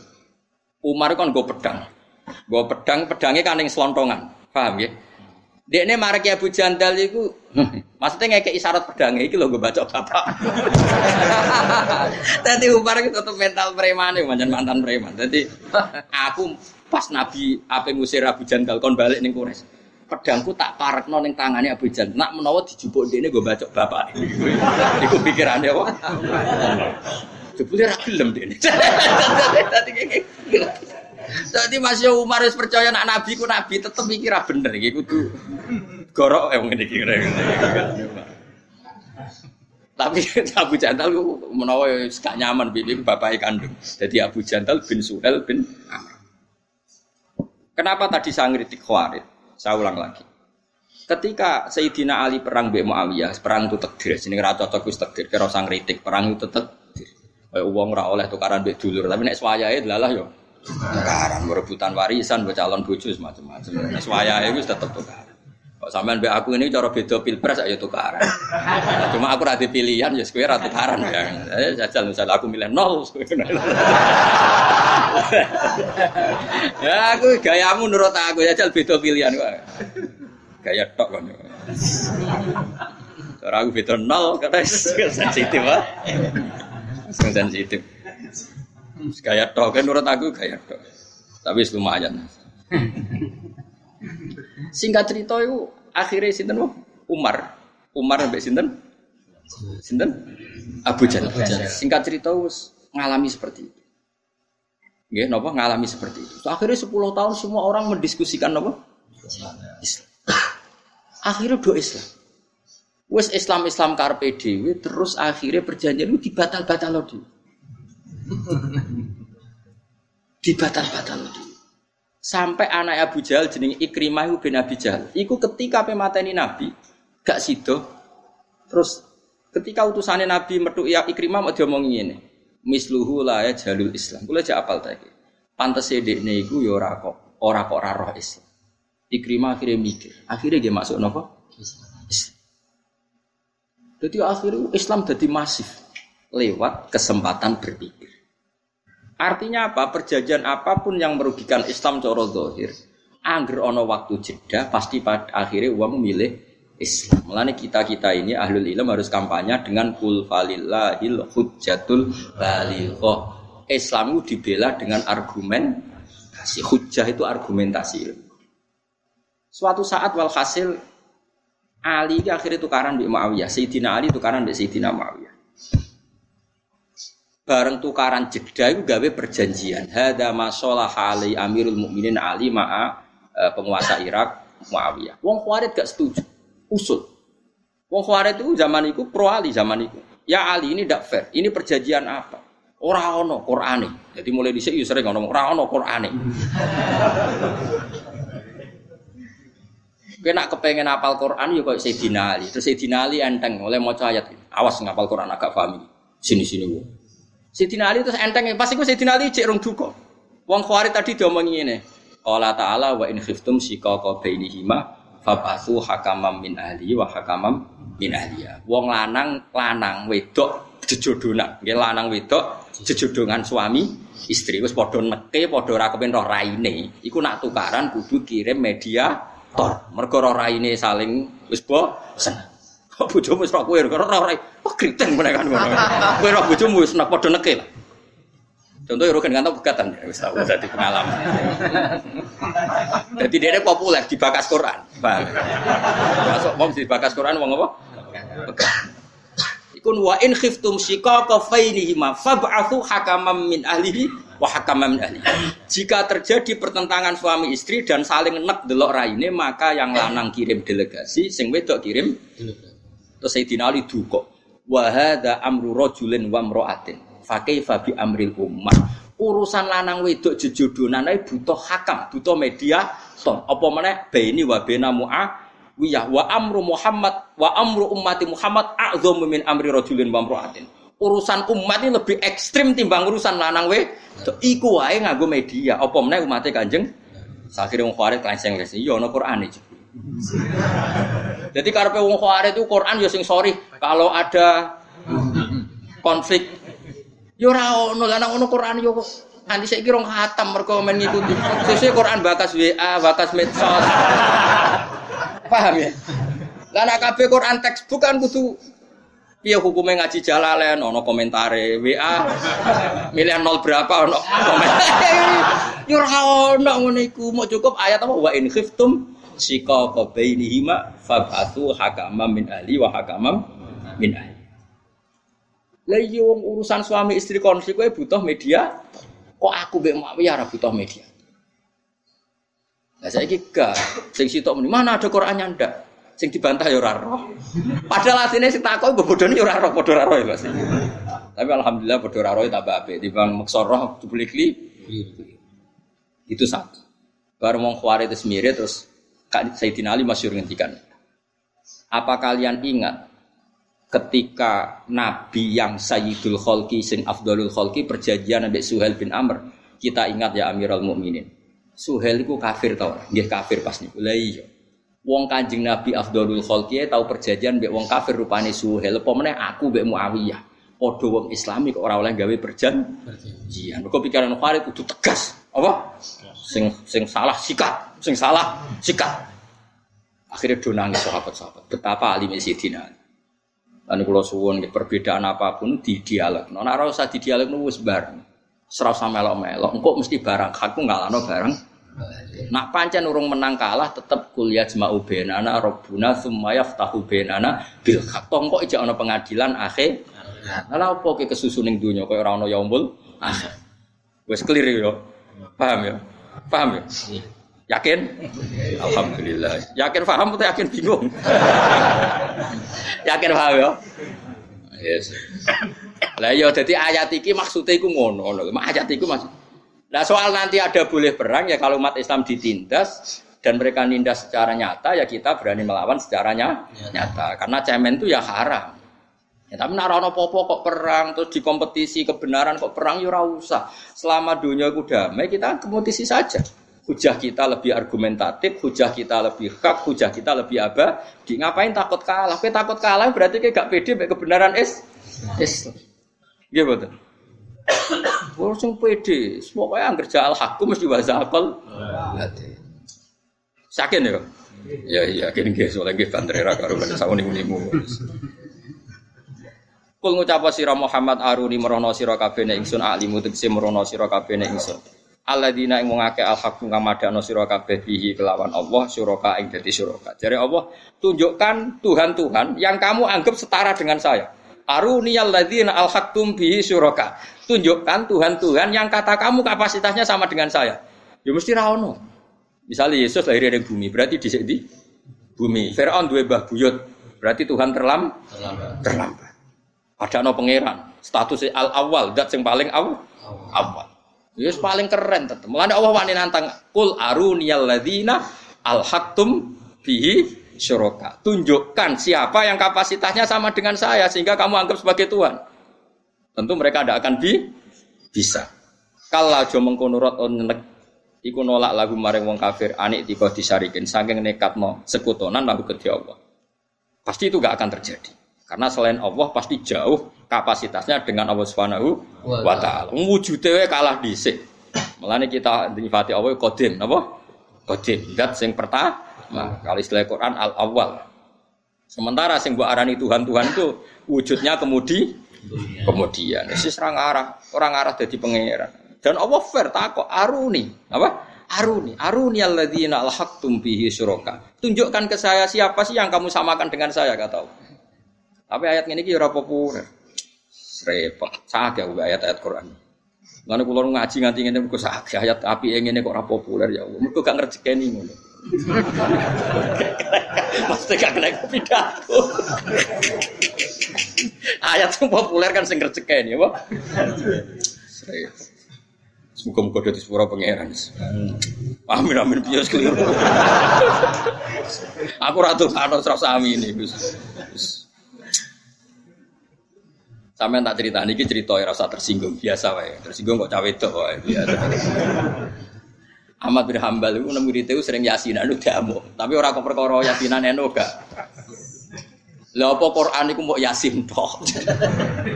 Speaker 1: Umar kan go pedang. Gue pedang, pedangnya kan yang selontongan. Paham ya? Dia ini marek Abu Jandal itu, maksudnya kayak isyarat pedangnya itu loh gue baca bapak. [laughs] Tadi Umar itu tetap mental preman ya, mantan mantan preman. Jadi aku pas Nabi apa ngusir Abu Jandal kon balik nih kures. Pedangku tak parek ning tangannya Abu Jandal. Nak menawa dijupuk ini gue baca bapak. [laughs] Iku pikirannya kok. Jebule ra gelem dene. Tadi [laughs] kayak jadi Mas Umar harus percaya nak Nabi ku Nabi tetep mikir bener iki kudu gorok yang ngene iki Tapi [laughs] Abu Jandal menawa gak nyaman bibi bapak kandung. Jadi Abu Jandal bin Suhel bin. Kenapa tadi saya ngeritik Khawarid? Saya ulang lagi. Ketika Sayyidina Ali perang Mbak Muawiyah, perang itu takdir. Sini ra cocok wis takdir, kira sang ngritik, perang itu takdir. Kayak uang ora oleh tukaran mbek dulur, tapi nek swayahe lalah yo tukaran berebutan warisan buat calon bojo macam-macam nah, suaya itu tetap tukaran. Kok sampean mbak aku ini cara beda pilpres ayo tukaran. Nah, cuma aku rada pilihan ya square rada tukaran ya. Saya jajal misalnya aku milih nol ya aku gayamu menurut aku jajal beda pilihan kok gaya tok kan cara aku beda nol kata sensitif ah sensitif Gaya tok kan menurut aku gaya tok. Tapi lumayan. Singkat cerita itu akhirnya sinten Umar. Umar sampai sinten? Sinten? Abu Jahal. Singkat cerita us ngalami seperti itu. Nggih, napa ngalami seperti itu. Akhirnya 10 tahun semua orang mendiskusikan napa? Islam. Akhirnya do Islam. Wes Islam Islam karpe dewi terus akhirnya perjanjian itu dibatal-batal loh dibatal-batal Sampai anak Abu Jahal jenenge Ikrimah bin Abi Jahal. Iku ketika pemateni Nabi gak sido. Terus ketika utusannya Nabi metu ya Ikrimah mau diomongi ini. Misluhu la ya jalul Islam. Kula aja apal ta iki. Pantes dekne iku ya ora kok ora roh Islam. Ikrimah akhirnya mikir. Akhirnya dia masuk? Islam. Jadi akhirnya Islam jadi masif lewat kesempatan berpikir. Artinya apa? Perjanjian apa pun yang merugikan Islam coro dohir, angger ono waktu jeda, pasti pada akhirnya uang memilih Islam. Mulanya kita kita ini ahlul ilm harus kampanye dengan kul falillahil hujjatul balighoh. Islam dibela dengan argumen kasih hujjah itu argumentasi Suatu saat walhasil Ali akhirnya tukaran di Muawiyah, Sayyidina Ali tukaran di Sayyidina Muawiyah. Bareng tukaran jeda itu gawe perjanjian. Hada masalah Ali Amirul Mukminin Ali ma'a e, penguasa Irak Muawiyah. Wong Khawarij gak setuju. Usul. Wong Khawarij itu zaman itu pro Ali zaman itu. Ya Ali ini tidak fair. Ini perjanjian apa? Ora ono Qur'ane. Jadi mulai dhisik yo sering ngomong ora ono Qur'ane. [laughs] Kena kepengen apal Quran ya kok Sayyidina Ali. Terus Sayyidina Ali enteng oleh maca ayat. Awas ngapal Quran agak paham Sini-sini. Sayyidina Ali terus enteng pas iku Sayyidina Ali cek rong duka. Wong Khawarij tadi diomongi ngene. Allah Ta'ala wa in khiftum shiqaqa bainihima fabathu hakamam min ahli wa hakamam min ahliya. Wong lanang lanang wedok jejodonan. Nggih lanang wedok jejodongan suami istri wis padha neke padha ora kepen roh raine. Iku nak tukaran kudu kirim media tor. Mergo ora raine saling wis bosen. Bojomu wis kowe ora ora. Wah kriteng menekan ngono. [laughs] Kowe ora bojomu wis nek padha neke. Contoh ya kan kantor pegatan ya, wis tau dadi pengalaman. Jadi dia populer di bakas Quran. Bang. Masuk wong di bakas Quran wong apa? Pegat. Ikun wa in khiftum shiqaqa fainihima fab'athu hakamam min ahlihi wa hakamam min ahlihi. Jika terjadi pertentangan suami istri dan saling nek delok raine, maka yang lanang kirim delegasi, sing wedok kirim Terus Sayyidina Ali duka. Wa hadza amru rajulin wa imra'atin. Fa kaifa bi amril ummah. Urusan lanang wedok jejodonan ae butuh hakam, butuh media ton. Apa meneh baini wa baina mu'a wiyah wa amru Muhammad wa amru ummati Muhammad a'dhamu min amri rajulin wa imra'atin. Urusan umat ini lebih ekstrim timbang urusan lanang we. Iku wae nganggo media. Apa meneh umate Kanjeng? Sakire wong Khawarij klanceng wis. Iya ana Qur'ane. [laughs] Jadi karepe wong Khawarij itu Quran ya sing sorry kalau ada konflik ya ora ono. Lan ono Quran yo nanti saya kira khatam mereka men ngikuti. Sesuai Quran bakas WA bakas medsos. [laughs] Paham ya? Lah nek Quran teks bukan kudu piye hukumnya ngaji jalalen ono komentare WA milih nol berapa ono komentar [laughs] yo ora ono iku. Mau cukup ayat apa? Wa in khiftum sika bainihima fab'atu hakamam min ahli wa hakamam min ahli lah iya urusan suami istri konflik kowe butuh media kok aku mbek Muawiyah ora butuh media Nah saya gak, sing sitok muni mana ada Qurannya ndak? Sing dibantah ya ora roh. Padahal asline sing takok bebodone ya ora roh, padha ora roh ya Tapi alhamdulillah padha ora roh ya tambah apik timbang maksa roh dibeli Itu satu. Baru mau khawari itu sendiri terus Sayyidina Ali masyur ngendikan. Apa kalian ingat ketika Nabi yang Sayyidul Khalqi sing Afdalul Khalqi perjanjian Nabi Suhail bin Amr kita ingat ya Amirul Mukminin Suhel itu kafir tau, dia kafir pas nih. Lah iya. Wong Kanjeng Nabi Afdhalul Khalqi tahu perjanjian mbek wong kafir rupane Suhel, apa meneh aku mbek Muawiyah. Padha wong Islami kok ora oleh gawe perjanjian. Mergo pikiran Khalid kudu tegas. Apa? Sing sing salah sikat, sing salah sikat. Akhirnya do nangis sahabat-sahabat. Betapa alim Sayyidina Ali. Lan kula suwun perbedaan apa pun di dialog. Nek ora di dialog wis bareng. Serasa melok-melok, engkau mesti barang hakku ngalano barang. Nak pancen urung menang kalah tetep kuliah jma'u benana robbuna summa yaftahu benana bil haq. Tongko ijak ana pengadilan akhir. Lah opo ke kesusu ning donya kaya ora ana yaumul clear ya. Paham ya? Paham ya? Yakin? [laughs] Alhamdulillah. Yakin paham atau yakin bingung? [laughs] yakin paham ya? Yes. Lah ya jadi ayat iki maksudnya iku ngono ngono. Ayat iku maksud. Nah soal nanti ada boleh perang ya kalau umat Islam ditindas dan mereka nindas secara nyata ya kita berani melawan secara nyata. Karena cemen itu ya haram. Ya, tapi nak ana popo kok perang terus di kompetisi kebenaran kok perang ya ora usah. Selama dunia itu damai kita kompetisi saja. Hujah kita lebih argumentatif, hujah kita lebih hak, hujah kita lebih apa? Di ngapain takut kalah? Kowe takut kalah berarti kayak gak pede mbek kebenaran is Islam. Nggih betul. Wong sing pede, pokoke angger jal hakku mesti bahasa akal. Sakin ya? Ya iya, kene nggih soalnya nggih bandrera karo sauni-unimu. Kul ngucap sira Muhammad aruni merono sira kabeh nek ingsun alimu tegese merono sira kabeh nek ingsun. Alladzina ing wong akeh al-haqqu ngamadano sira kabeh bihi kelawan Allah suraka ing dadi suraka. Jare Allah, tunjukkan Tuhan-Tuhan yang kamu anggap setara dengan saya. Aruni alladzina al-haqqum bihi suraka. Tunjukkan Tuhan-Tuhan yang kata kamu kapasitasnya sama dengan saya. Ya mesti ra ono. Misalnya Yesus lahir dari bumi, berarti di di bumi. Firaun dua bah buyut, berarti Tuhan terlam terlambat. terlambat. Ada no pangeran, status al awal, dat yang paling awal. Awal. Yes paling keren tetep. Mulane Allah wani nantang kul aruniyal ladzina al haktum bihi syuraka. Tunjukkan siapa yang kapasitasnya sama dengan saya sehingga kamu anggap sebagai Tuhan. Tentu mereka tidak akan bi bisa. Kalau jo mengkonurot onek iku nolak lagu maring wong kafir anik tiko disarikin saking nekat mau sekutonan lagu ke Allah. Pasti itu gak akan terjadi. Karena selain Allah pasti jauh kapasitasnya dengan Allah Subhanahu wa taala. Wujude kalah dhisik. Mulane kita nyifati Allah qadim, napa? Qadim. Dat sing pertama, nah, kalau istilah Quran al awal. Sementara sing mbok arani Tuhan-Tuhan itu wujudnya kemudi kemudian. Wis orang arah, orang arah jadi pangeran. Dan Allah fair takok aruni, apa? Aruni, aruni alladzina alhaqtum bihi syuraka. Tunjukkan ke saya siapa sih yang kamu samakan dengan saya kata Allah. Tapi ayat ini kira populer. Repot. Sakit ya ayat-ayat Quran. Mana kulo ngaji nganti ngene kok sakit ayat api ngene kok ora populer ya Allah. Mergo gak ngrejekeni ngono. [laughs] Mesti gak kena pidato. [laughs] ayat yang populer kan sing ngrejekeni ya, Repot. Semoga-moga dari sepura pangeran. Amin amin bias keliru. [laughs] Aku ratu kano serasa amin ini. Sampai tak cerita ini cerita ya rasa tersinggung biasa wae. Tersinggung kok cawe itu wae biasa. Ahmad bin Hambal itu murid itu sering yasinan lu diamu. Tapi orang kok perkara yasinan eno gak. Lah apa Quran iku yasin tok.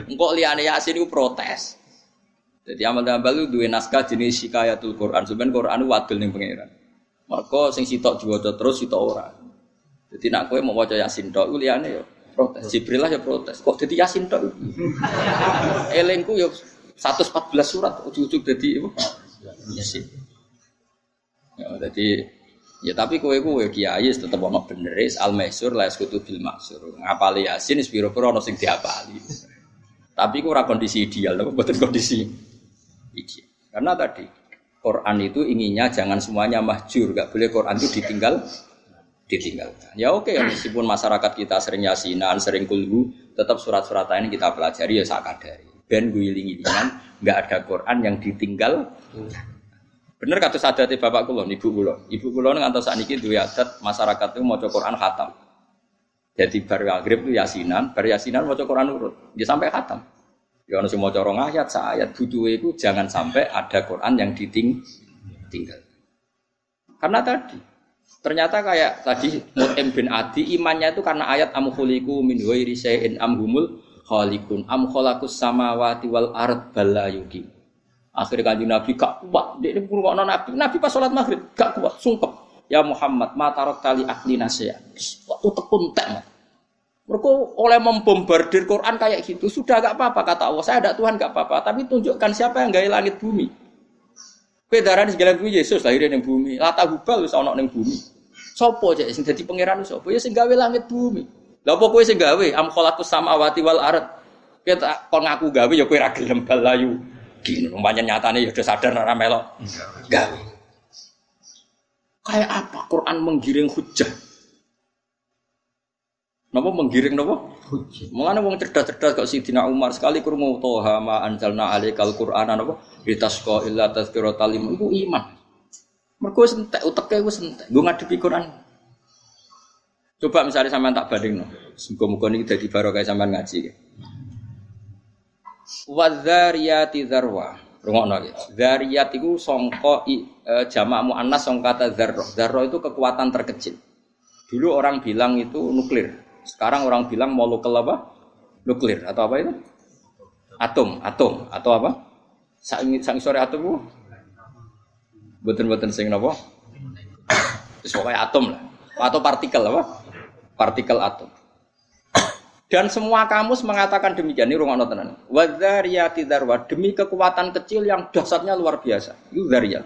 Speaker 1: Engkok liyane yasin iku protes. Jadi Ahmad bin Hambal itu dua naskah jenis Shikayatul Quran. Sebenarnya Quran itu wadul ning pangeran. Maka sing sitok diwaca terus sitok ora. Jadi nak kowe mau waca yasin tok liyane yo protes. Jibril lah ya protes. Kok jadi Yasin tok? [laughs] Elengku ya 114 surat ujug-ujug jadi apa? Yasin. Ya jadi ya tapi kowe kowe kiai tetep ono bener al maisur la yaskutu bil maksur. Ngapali Yasin wis pira-pira ono sing diapali. Tapi ku ora kondisi ideal, tapi betul kondisi ideal. Karena tadi Quran itu inginnya jangan semuanya mahjur, gak boleh Quran itu ditinggal ditinggalkan. Ya oke, okay, meskipun masyarakat kita sering yasinan, sering kulhu, tetap surat-surat ini kita pelajari ya sakadari. Ben guling-gilingan, nggak ada Quran yang ditinggal. Bener kata sadati bapak kulon, ibu kulon. Ibu kulon ngantos saat ini dua adat masyarakat itu mau Quran khatam. Jadi baru maghrib itu yasinan, baru yasinan mau Quran urut, dia sampai khatam. Ya ono semua corong ayat, ayat butuh itu jangan sampai ada Quran yang ditinggal. Karena tadi Ternyata kayak tadi Mut'im bin Adi imannya itu karena ayat am khuliqu min ghairi syai'in am humul khaliqun am khalaqus samawati wal ard bala yuki. Akhirnya kanjeng Nabi gak kuat, dia ini ngurungokno Nabi. Nabi pas sholat maghrib gak kuat, sungkep. Ya Muhammad, ma tarok tali akli nasya. Waktu tekun tek. Mereka oleh membombardir Quran kayak gitu sudah gak apa-apa kata Allah. Saya ada Tuhan gak apa-apa, tapi tunjukkan siapa yang gaya langit bumi. Pedaran segala bumi Yesus lahirnya di bumi. Lata hubal wis ana ning bumi. Sopo aja sing dadi pangeran sopo? Ya sing gawe langit bumi. Lah apa kowe sing gawe? Am khalaqus samawati wal ard. Kita kon ngaku gawe ya kowe ra gelem balayu. Gini, umpamanya nyatane ya udah sadar ora melok. Gawe. Kayak apa Quran menggiring hujah? Napa menggiring napa? Hujjah. Mengane wong cerdas-cerdas kok Sidina Umar sekali krungu toha ma anzalna alaikal Qur'ana napa? Litasqa illa tazkiratal liman iku iman. Mergo sentek uteke wis sentek. Nggo ngadepi Quran. Coba misalnya sampean tak bandingno. Muga-muga niki dadi barokah sampean ngaji. Wadzariyati zarwa. Rungokno iki. Zariyat iku sangka e, jamak muannas sangka kata. Zarro itu kekuatan terkecil. Dulu orang bilang itu nuklir. Sekarang orang bilang molekul apa? Nuklir atau apa itu? Atom, atom atau apa? Sang, sang sore atom itu? Buatan-buatan sing napa? Pokoknya atom lah. Atau partikel apa? Partikel atom. Dan semua kamus mengatakan demikian. Ini rumah tenan. Wadzariyati darwa demi kekuatan kecil yang dahsyatnya luar biasa. Itu zariyat.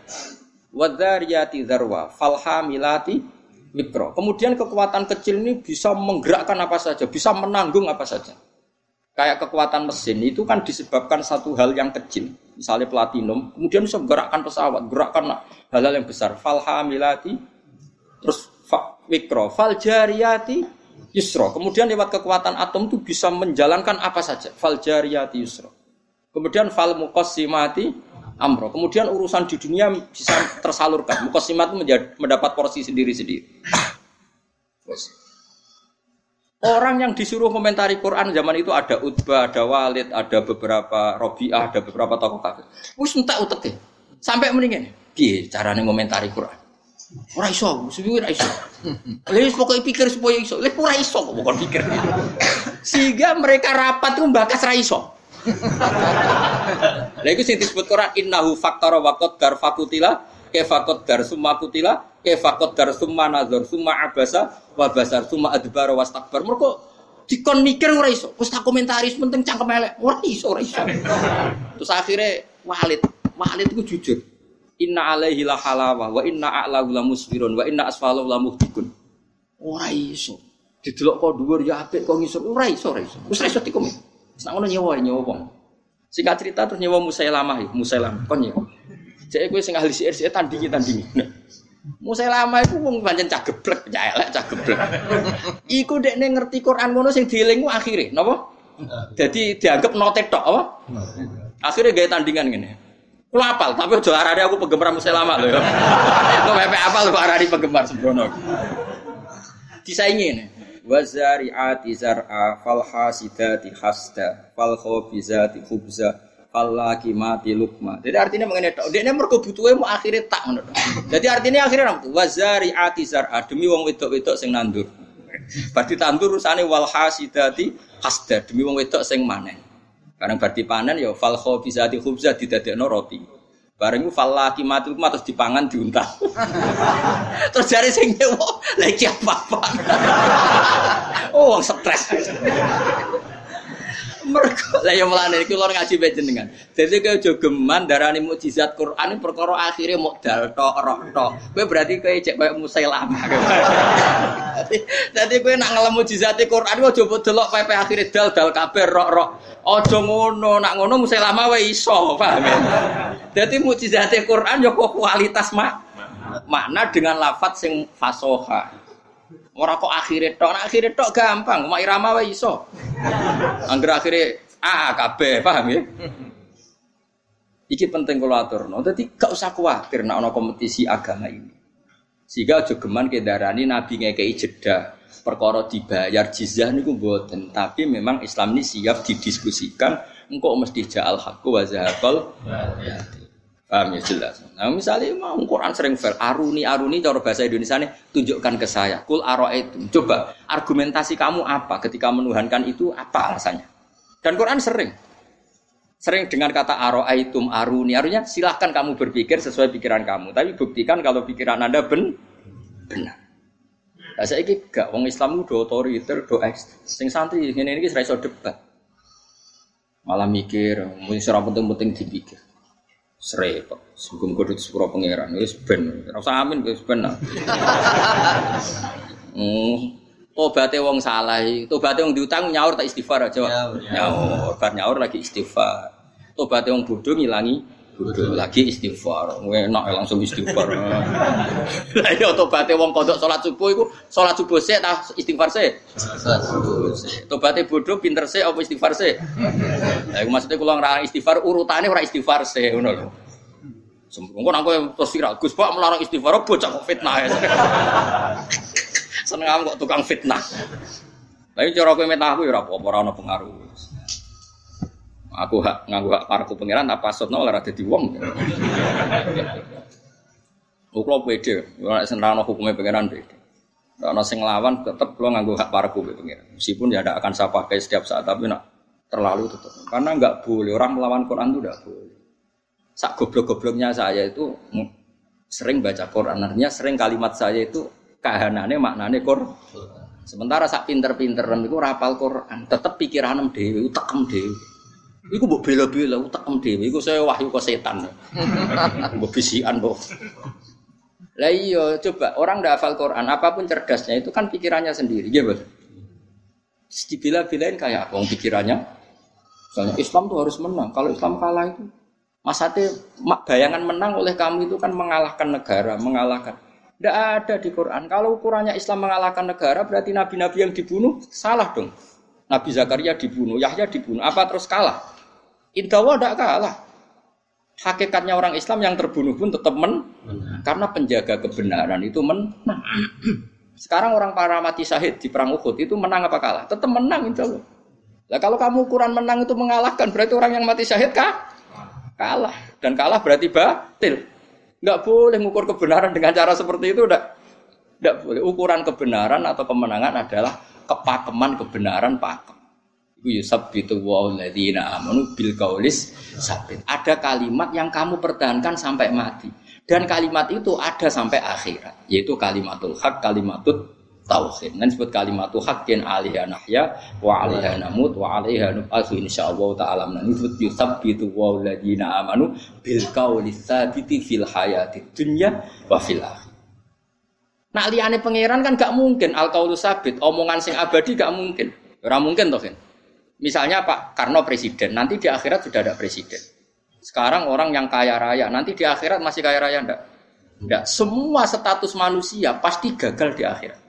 Speaker 1: Wadzariyati darwa falhamilati mikro. Kemudian kekuatan kecil ini bisa menggerakkan apa saja, bisa menanggung apa saja. Kayak kekuatan mesin itu kan disebabkan satu hal yang kecil, misalnya platinum, kemudian bisa menggerakkan pesawat, gerakkan hal-hal yang besar. Falhamilati, terus mikro, fal jariyati, yusro. Kemudian lewat kekuatan atom itu bisa menjalankan apa saja. Fal jariyati yusro. Kemudian fal mukosimati amro. Kemudian urusan di dunia bisa tersalurkan. Mukosimat mendapat porsi sendiri-sendiri. Orang yang disuruh komentari Quran zaman itu ada Utbah, ada Walid, ada beberapa Robiah, ada beberapa tokoh kafir. Wis entek utek Sampai mendingan. Piye carane komentari Quran? Ora iso, suwi ora iso. Wis pokoke pikir supaya iso. Lha ora iso kok pokok pikir. Sehingga mereka rapat itu bakas ra iso. Lha iku sing disebut Quran innahu faktara wa qaddar fakutila kefakot dar summa kutila kefakot dar summa nazar summa abasa wa basar summa adbara wastakbar. Mergo dikon mikir ora iso. Wis tak komentaris penting cangkem elek. Ora iso, ora iso. Terus akhirnya Walid, Walid itu jujur. Inna alaihi la halawa wa inna a'lahu la musfirun wa inna asfalahu la muhdikun. Ora iso. Didelok kok dhuwur ya apik kok ngisor ora iso, ora iso. Wis iso dikomit. Sak ngono nyewa nyewa wong. Singkat cerita terus nyewa Musailamah, Musailamah kon nyewa. Jadi kowe sing ahli sihir sih tandingi tandingi. Musailamah iku wong pancen cah geblek, cah elek, cah geblek. Iku dekne ngerti Quran ngono sing dieling ku akhire? Jadi dianggap notet tok apa? Akhirnya gaya tandingan gini. Lu apal, tapi aja arane aku penggemar Musailamah lho ya. Kok pepe apal kok arani penggemar sembrono. Disaingi ini wazari'ati zar'a fal hasidati hasda fal khabizati khubza fal lakimati lukma. Jadi artinya mengenai tok. Dia mergo butuhe akhirnya tak ngono. Jadi artinya akhirnya apa? Wazari'ati zar'a demi wong wedok-wedok sing nandur. Berarti tandur urusane wal hasidati hasda demi wong wedok sing manen. Karena berarti panen ya fal khabizati khubza didadekno roti. Bareng itu falla kimatu terus dipangan diuntal. [laughs] terus jari sing nyewa lagi apa-apa. [laughs] oh, stres. Mergo lah ya mlane iki lor ngaji bae jenengan. Dadi kowe aja geman darani mukjizat Quran perkara akhire mok dal tok roh tok. Kowe berarti kowe cek koyo Musailamah. [laughs] Dadi kowe nak ngelem mukjizat Quran aja mbok delok pepe akhire dal dal kabeh roh roh. Aja ngono, nak ngono Musailamah wae iso, paham ya? Dadi mukjizat Quran yo kualitas mak makna dengan lafat sing fasoha. Ora kok akhirnya tok, nak akhirnya tok gampang, mak irama wae iso. Angger akhirnya A kabeh, paham ya? Iki penting kalau aturno. Dadi gak usah khawatir nek ana kompetisi agama ini. Sehingga aja geman kedarani nabi ngekei jeda perkara dibayar jizyah niku mboten, tapi memang Islam ini siap didiskusikan engkau mesti ja'al haqqu wa zahaqal Paham ya jelas. Nah misalnya mau Quran sering fair, aruni aruni cara bahasa Indonesia nih tunjukkan ke saya. Kul aro itu. Coba argumentasi kamu apa ketika menuhankan itu apa alasannya? Dan Quran sering sering dengan kata aro aitum aruni artinya silahkan kamu berpikir sesuai pikiran kamu. Tapi buktikan kalau pikiran anda ben benar. Lah saiki gak wong Islam udah otoriter, do. Sing santri iki ora iso debat. Malah mikir, mung ora penting-penting dipikir. Serepot, sungguh kudu sepuro pangeran, wis ben. Ora usah amin wis ben. [laughs] Hmm. Tobaté wong salah, tobaté wong diutang nyaur tak istighfar aja. Nyaur, nyaur. bar nyaur lagi istighfar. Tobaté wong bodoh ngilangi Bodoh lagi istighfar, enak ya langsung istighfar. [laughs] Lah iya tobaté wong kodok salat subuh iku salat subuh sik ta istighfar sik. Salat subuh sik. Tobaté bodoh pinter sik apa istighfar sik? Lah iku maksudnya kula ora istighfar urutane ora istighfar sik ngono lho. Sembung aku terus viral Gus Pak melarang istighfar bocah kok fitnah ya. [laughs] Seneng kok tukang fitnah. Tapi cara kowe metah aku ya ora apa-apa ora ono pengaruh. Aku hak nganggu hak parku pangeran apa sotno ora dadi wong. Kulo pede, ora senrano hukumnya pangeran pede. Karena sing lawan tetep lo nganggu hak parku pangeran. Meskipun ya tidak akan saya pakai setiap saat tapi nak terlalu tetap. Karena nggak boleh orang melawan Quran itu tidak boleh. Sak goblok-gobloknya saya itu sering baca Quran, artinya sering kalimat saya itu kahanane maknane Quran. Sementara sak pinter-pinter itu rapal Quran, tetep pikiran dewi, utekem dewi. Iku mbok bela-bela utekem dhewe. Iku saya wahyu ke setan. [laughs] Mbok bisikan mbok. Lah iya, coba orang ndak hafal Quran, apa pun cerdasnya itu kan pikirannya sendiri, ya betul. Dibela-belain kayak apa pikirannya? Misalnya Islam tuh harus menang. Kalau Islam kalah itu masate bayangan menang oleh kamu itu kan mengalahkan negara, mengalahkan. Tidak ada di Quran. Kalau ukurannya Islam mengalahkan negara, berarti nabi-nabi yang dibunuh salah dong. Nabi Zakaria dibunuh, Yahya dibunuh. Apa terus kalah? Indawa tidak kalah. Hakikatnya orang Islam yang terbunuh pun tetap men, karena penjaga kebenaran itu menang. [clears throat] Sekarang orang para mati syahid di perang Uhud itu menang apa kalah? Tetap menang insya Allah. Nah, kalau kamu ukuran menang itu mengalahkan, berarti orang yang mati syahid kah? Kalah. Dan kalah berarti batil. Enggak boleh mengukur kebenaran dengan cara seperti itu. Enggak, enggak boleh. Ukuran kebenaran atau kemenangan adalah kepakeman kebenaran pakem. Iku yusabbitu wa alladziina amanu bil qaulis sabit. Ada kalimat yang kamu pertahankan sampai mati. Dan kalimat itu ada sampai akhirat, yaitu kalimatul hak, kalimatut tauhid. Dan disebut kalimatul haqqin alaiha nahya wa alaiha namut wa alaiha nub'atsu insyaallah taala. Nah, disebut yusabbitu wa alladziina amanu bil qaulis sabiti fil hayatid dunya wa fil akhir. Nak liane pangeran kan gak mungkin al qaulu sabit, omongan sing abadi gak mungkin. Ora mungkin toh, kan? Misalnya Pak Karno presiden, nanti di akhirat sudah ada presiden. Sekarang orang yang kaya raya, nanti di akhirat masih kaya raya enggak? Enggak. Semua status manusia pasti gagal di akhirat.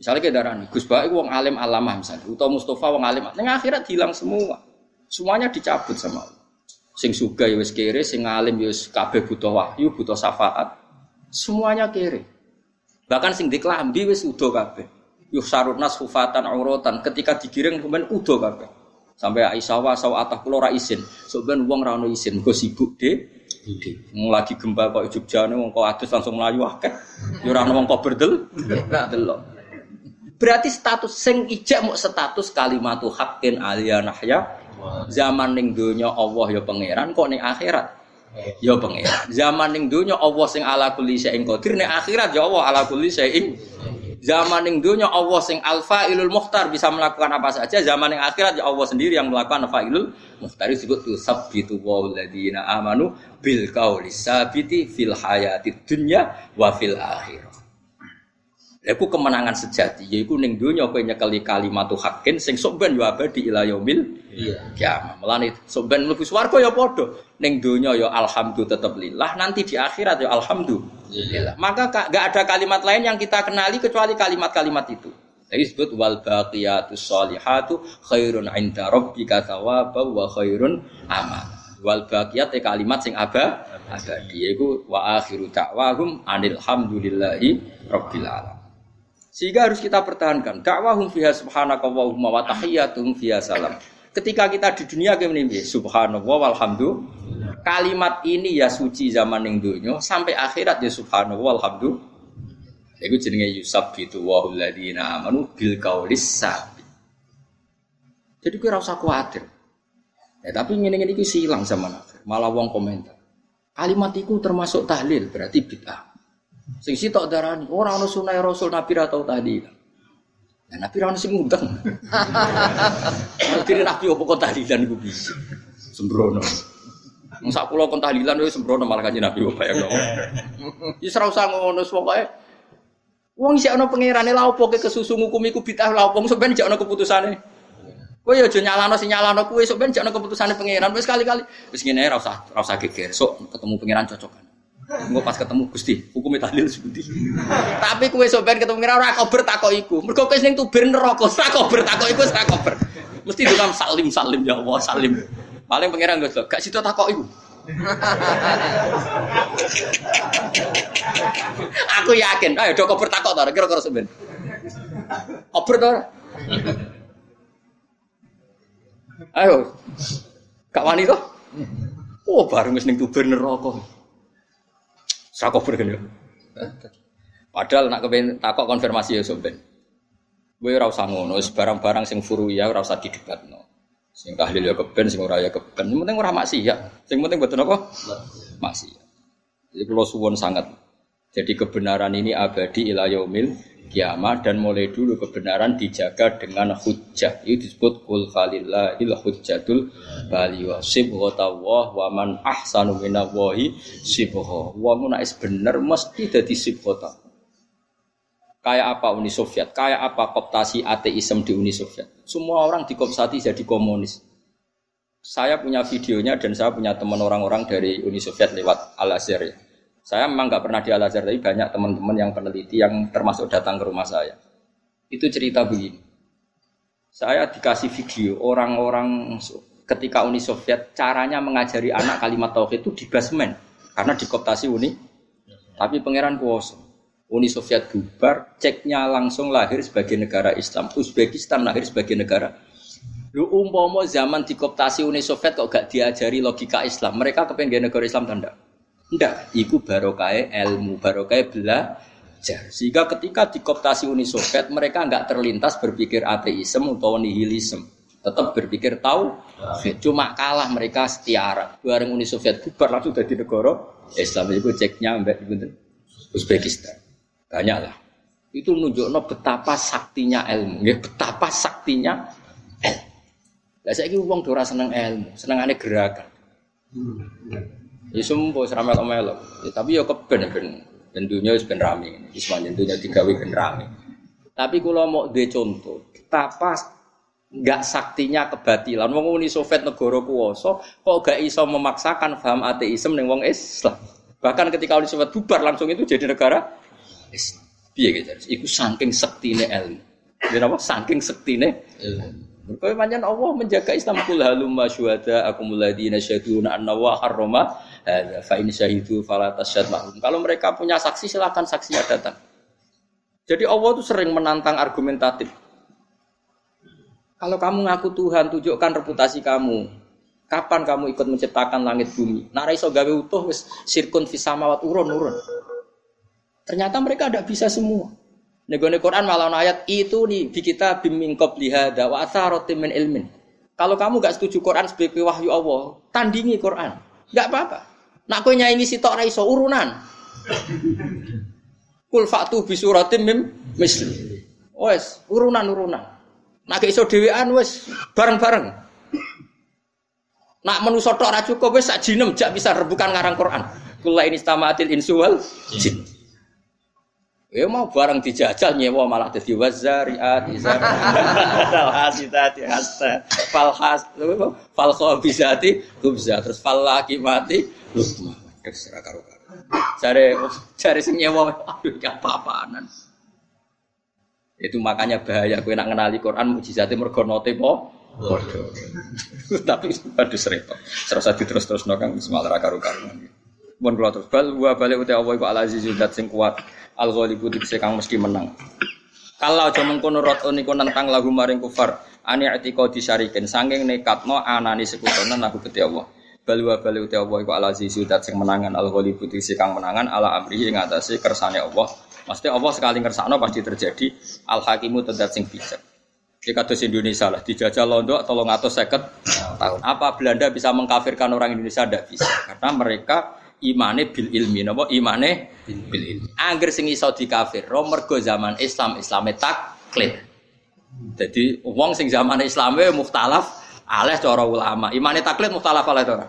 Speaker 1: Misalnya kita darani, Gus Baik wong alim alamah misalnya, atau Mustafa wong alim, neng akhirat hilang semua. Semuanya dicabut sama Allah. Sing suga ya wis kere, sing alim ya kabeh butuh wahyu, butuh syafaat. Semuanya kere. Bahkan sing diklambi wis udo kabeh. Nas hufatan auratan ketika digiring kemudian udo kabeh. Sampai Aisyah wa atah kula ora isin sebenarnya wong ra ono isin go sibuk de Wong lagi gempa kok Jogjane wong kok adus langsung melayu akeh. Ya ora ono wong kok berdel. [laughs] Delok. Berarti status sing ijek mau status kalimatu haqqin aliya nahya. Zaman ning donya Allah ya pangeran kok ning akhirat ya pangeran. Zaman ning donya Allah sing ala kulli syai'in qadir ning akhirat ya Allah ala kulli syai'in Zaman yang dunia Allah sing alfa ilul muhtar bisa melakukan apa saja. Zaman yang akhirat ya Allah sendiri yang melakukan alfa ilul muhtar disebut tu sabbitu ladina amanu bil kaulis sabiti fil hayati dunya wa fil akhirah. Iku kemenangan sejati, yaiku ning donya kowe nyekeli kalimatu hakin sing sok ben yo abadi ila yaumil iya. kiamat. Mulane sok ben mlebu swarga ya padha. Ning donya ya alhamdulillah tetep lillah, nanti di akhirat ya alhamdulillah. Iya. Maka gak ada kalimat lain yang kita kenali kecuali kalimat-kalimat itu. Jadi disebut wal baqiyatus sholihatu khairun 'inda rabbika thawaban wa khairun amal. Wal baqiyat kalimat sing aba abadi iku wa akhiru da'wahum anil hamdulillahi rabbil alamin. Sehingga harus kita pertahankan. Dakwahum fiha subhanakallahumma wa tahiyyatuhum fiha salam. Ketika kita di dunia kayak ini, subhanallah walhamdulillah. Kalimat ini ya suci zaman yang dunia sampai akhirat ya subhanallah alhamdulillah itu jenenge Yusuf itu wahul ladina amanu bil kaulis sabi jadi kira usah khawatir. Ya tapi ini ini silang sama nafir malah wong komentar kalimat itu termasuk tahlil berarti bid'ah Sing sitok darani ora ana sunah Rasul Nabi ra tau tahlilan. Nah, Nabi ra ono sing ngundang. Kira [laughs] Nabi opo kok tahlilan iku bisa. Sembrono. Wong sak kula kon tahlilan wis sembrono malah kanjeng Nabi kok bayang. [laughs] Wis ora usah ngono pokoke. Wong isih ana pangerane lha opo ke kesusu ngukum iku bid'ah lha opo sampeyan jek ana keputusane. Kowe ya aja nyalano sing nyalano kowe sok ben jek ana keputusane pangeran wis kali-kali. Wis ngene ora usah ora usah geger. Sok ketemu pangeran cocokan. Engko pas ketemu Gusti, hukumnya tahlil seperti. Tapi kowe sok ben ketemu pangeran ora kober takok iku. Mergo kowe ning tuber neraka, ora kober takok iku ora kober. Mesti dengan salim salim ya Allah salim. Paling pangeran gak gak situ takok iku. Aku yakin, ayo do kober takok ta kira-kira sampean. Kober ta? Ayo. Kak wani kok? Oh, bareng wis ning tuber neraka. Sak kober kan ya. Padahal nak kepen takok konfirmasi ya. Kowe ora usah ngono, barang-barang sing furu ya ora usah didebatno. Sing tahlil ya keben, sing ora ya keben. Sing penting ora maksiat. Sing penting mboten apa? Maksiat. Jadi kalau suwon sangat. Jadi kebenaran ini abadi ila yaumil kiamat dan mulai dulu kebenaran dijaga dengan hujjah. Itu disebut kul falillahil hujjatul bali wa sibghatullah wa man ahsanu minallahi sibgha. Wa mun bener mesti dadi sibghata. Kayak apa Uni Soviet? Kayak apa koptasi ateisme di Uni Soviet? Semua orang dikopsati jadi komunis. Saya punya videonya dan saya punya teman orang-orang dari Uni Soviet lewat Al Azhar ya. Saya memang nggak pernah di Al Azhar, tapi banyak teman-teman yang peneliti yang termasuk datang ke rumah saya. Itu cerita begini. Saya dikasih video orang-orang ketika Uni Soviet caranya mengajari anak kalimat tauhid itu di basement karena dikoptasi Uni. Tapi pangeran kuoso. Uni Soviet bubar, ceknya langsung lahir sebagai negara Islam. Uzbekistan lahir sebagai negara. Lu umpomo zaman dikoptasi Uni Soviet kok gak diajari logika Islam. Mereka kepengen negara Islam tanda. Ndak, iku barokai ilmu, barokai belajar. Sehingga ketika dikoptasi Uni Soviet, mereka nggak terlintas berpikir ateisme atau nihilisme. Tetap berpikir tahu, cuma kalah mereka setiara. Bareng Uni Soviet bubar langsung dari negara Islam itu ceknya mbak Uzbekistan. Banyak lah. Itu menunjukkan betapa saktinya ilmu. Ya, betapa saktinya ilmu. Lah saya ini uang dora seneng ilmu, seneng aneh gerakan. Ya semua seramat omelok. Ya, tapi ya keben ben dan dunia wis ben rame. Isman dunia digawe ben rame. Tapi kalau mau de contoh, betapa nggak saktinya kebatilan. Wong Uni Soviet negara kuwasa kok gak iso memaksakan paham ateisme ning wong Islam. Bahkan ketika Uni Soviet bubar langsung itu jadi negara Islam. Piye gitu? Iku saking sektine ilmu. Ya apa? Saking sektine ilmu. Mereka Allah menjaga Islam kul halum syuhada akumul ladina syahiduna anna wa harrama hadza fa in syahidu fala mahum. Kalau mereka punya saksi silakan saksinya datang. Jadi Allah itu sering menantang argumentatif. Kalau kamu ngaku Tuhan, tunjukkan reputasi kamu. Kapan kamu ikut menciptakan langit bumi? Narai so gawe utuh wis sirkun fisamawat urun urun. Ternyata mereka tidak bisa semua. Negone Quran malah ayat itu nih di kita bimingkop lihada wa min ilmin. Kalau kamu gak setuju Quran sebagai wahyu Allah, tandingi Quran. Gak apa-apa. Nak kowe nyanyi sitok ra iso urunan. Kul fatu bi suratim mim misli. Wes, urunan-urunan. Nak iso dhewean wes bareng-bareng. Nak menuso tok ra cukup wis sak jinem jak bisa rebukan ngarang Quran. Kula ini stamatil insu wal jin. Ya mau barang dijajal nyewa malah dadi wazariat izar. [laughs] Falhasitati hasta. Falhas fal khabisati khubza terus fal mati lukma. Terserah karo karo. Cari cari sing nyewa aduh ya apa-apaanan. Itu makanya bahaya kowe nak ngenali Quran mujizate mergo note po. [laughs] Tapi aduh repot. Serasa terus-terus nokang malah karo karo. Mun kula terus bal wa balik uti Allah iku al azizul dat sing kuat al ghalibu dikse kang mesti menang. Kalau aja mengkono rot niku nentang lagu maring kufar ani atika disyarikin sanging nekatno anani sekutonan aku gede Allah. Bal wa balik uti Allah iku al azizul dat sing menangan al ghalibu dikse kang menangan ala amrihi ing atase kersane Allah. Mesti Allah sekali ngersakno pasti terjadi al hakimu tedat sing bijak. Di kados Indonesia lah dijajah londo atau seket tahun. Apa Belanda bisa mengkafirkan orang Indonesia? Tidak bisa, karena mereka imane bil ilmi napa? Imane bil ilmi. angger sing iso dikafir mergo zaman Islam Islame taklid. Jadi wong sing zaman Islame mukhtalaf aleh cara ulama. Imane taklid mukhtalaf aleh ora?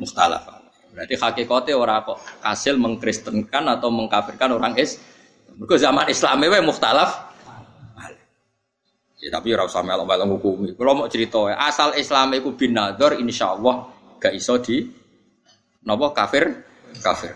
Speaker 1: Mukhtalaf. Berarti hakikatnya ora kok hasil mengkristenkan atau mengkafirkan orang is mergo zaman Islame wae mukhtalaf Ya, tapi ora usah melok-melok hukumi. Kalau mau cerita asal Islam iku bin insya insyaallah gak iso di Napa kafir? Kafir.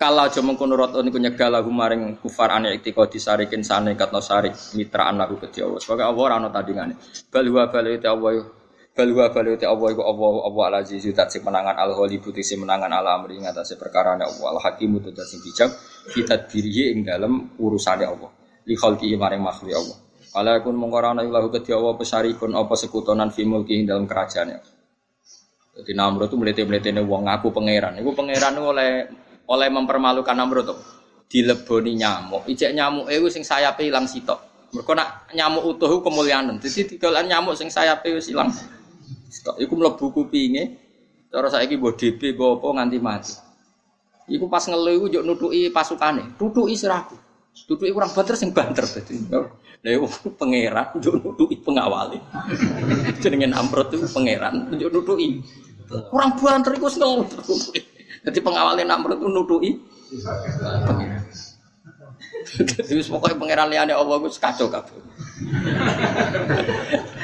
Speaker 1: Kalau aja mengkono roton iku nyegal lagu maring kufar ane iktiko disarikin sane katno sarik mitraan lagu kedhi Allah. Sebagai Allah ora ana tandingane. Bal huwa bal Allah bal huwa bal Allah iku Allah Allah al aziz zat sing menangan al ghalibu sing menangan ala amri ngatasé perkara Allah al hakimu zat sing bijak kita dirihi ing dalem urusane Allah. Li khalqi maring makhluk Allah. Ala kun mongko ana ilahu kedhi Allah pesarikun apa sekutonan fi mulki ing dalem kerajaane. Jadi Namrud itu melete-melete wong ngaku pangeran. Iku pangeran oleh oleh mempermalukan Namrud tuh. Dileboni nyamuk. Ijek nyamuk itu sing sayape ilang sitok. Mereka nak nyamuk utuh kemuliaan. Jadi tigalan nyamuk sing sayape wis ilang sitok. Iku mlebu kupinge. Cara saiki mbok DP mbok apa nganti mati. Iku pas ngelu iku njuk nutuki pasukane. Tutuki siraku. Tutuki kurang banter sing banter dadi. Lah pangeran njuk nutuki pengawali. Jenenge Namrud itu pangeran njuk nutuki. Kurang banter iku seneng. Jadi pengawalnya Namrud itu nutui. Jadi pokoknya pangeran liane Allah itu kacau kabeh.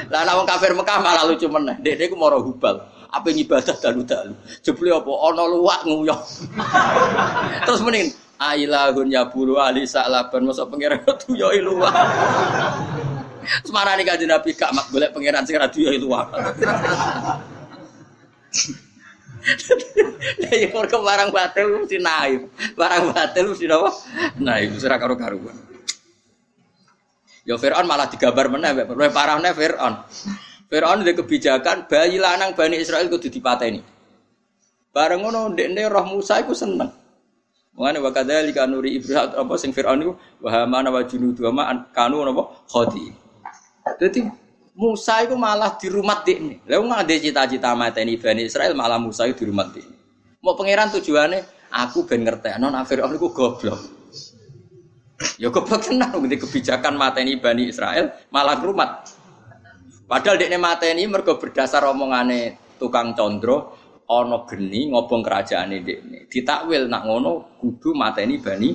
Speaker 1: Lah nek wong kafir Mekah malah lucu meneh. Dek ku moro hubal. Apa ibadah dalu-dalu. Jebule apa ana luwak nguyah. Terus mending ailahun ya buru ali sa'laban masa pangeran itu yo luwak. Semarani kanjeng Nabi gak mak golek pangeran sing ra duwe luwak. Ya mergo barang batil mesti naif. Barang batil mesti napa? Naif ora karo karuan. Ya Fir'aun malah digambar meneh luwih parahne Fir'aun. Fir'aun ndek kebijakan bayi lanang Bani Israel kudu dipateni. Bareng ngono ndekne roh Musa iku seneng. Mengane wa kadzalika nuri Ibrahim apa sing Fir'aun iku wa hamana wa junudu ma kanu napa khati. Dadi Musa itu malah di rumah ini. Lalu nggak ada cita-cita mata ini Bani Israel malah Musa itu di rumah ini. Mau pangeran tujuannya aku ben non Fir'aun itu goblok. Ya goblok tenan ngerti kebijakan mata ini Bani Israel malah rumah. Padahal dekne mata ini mergo berdasar omongane tukang condro ono geni ngobong kerajaan ini. Ditakwil nak ngono kudu mata ini Bani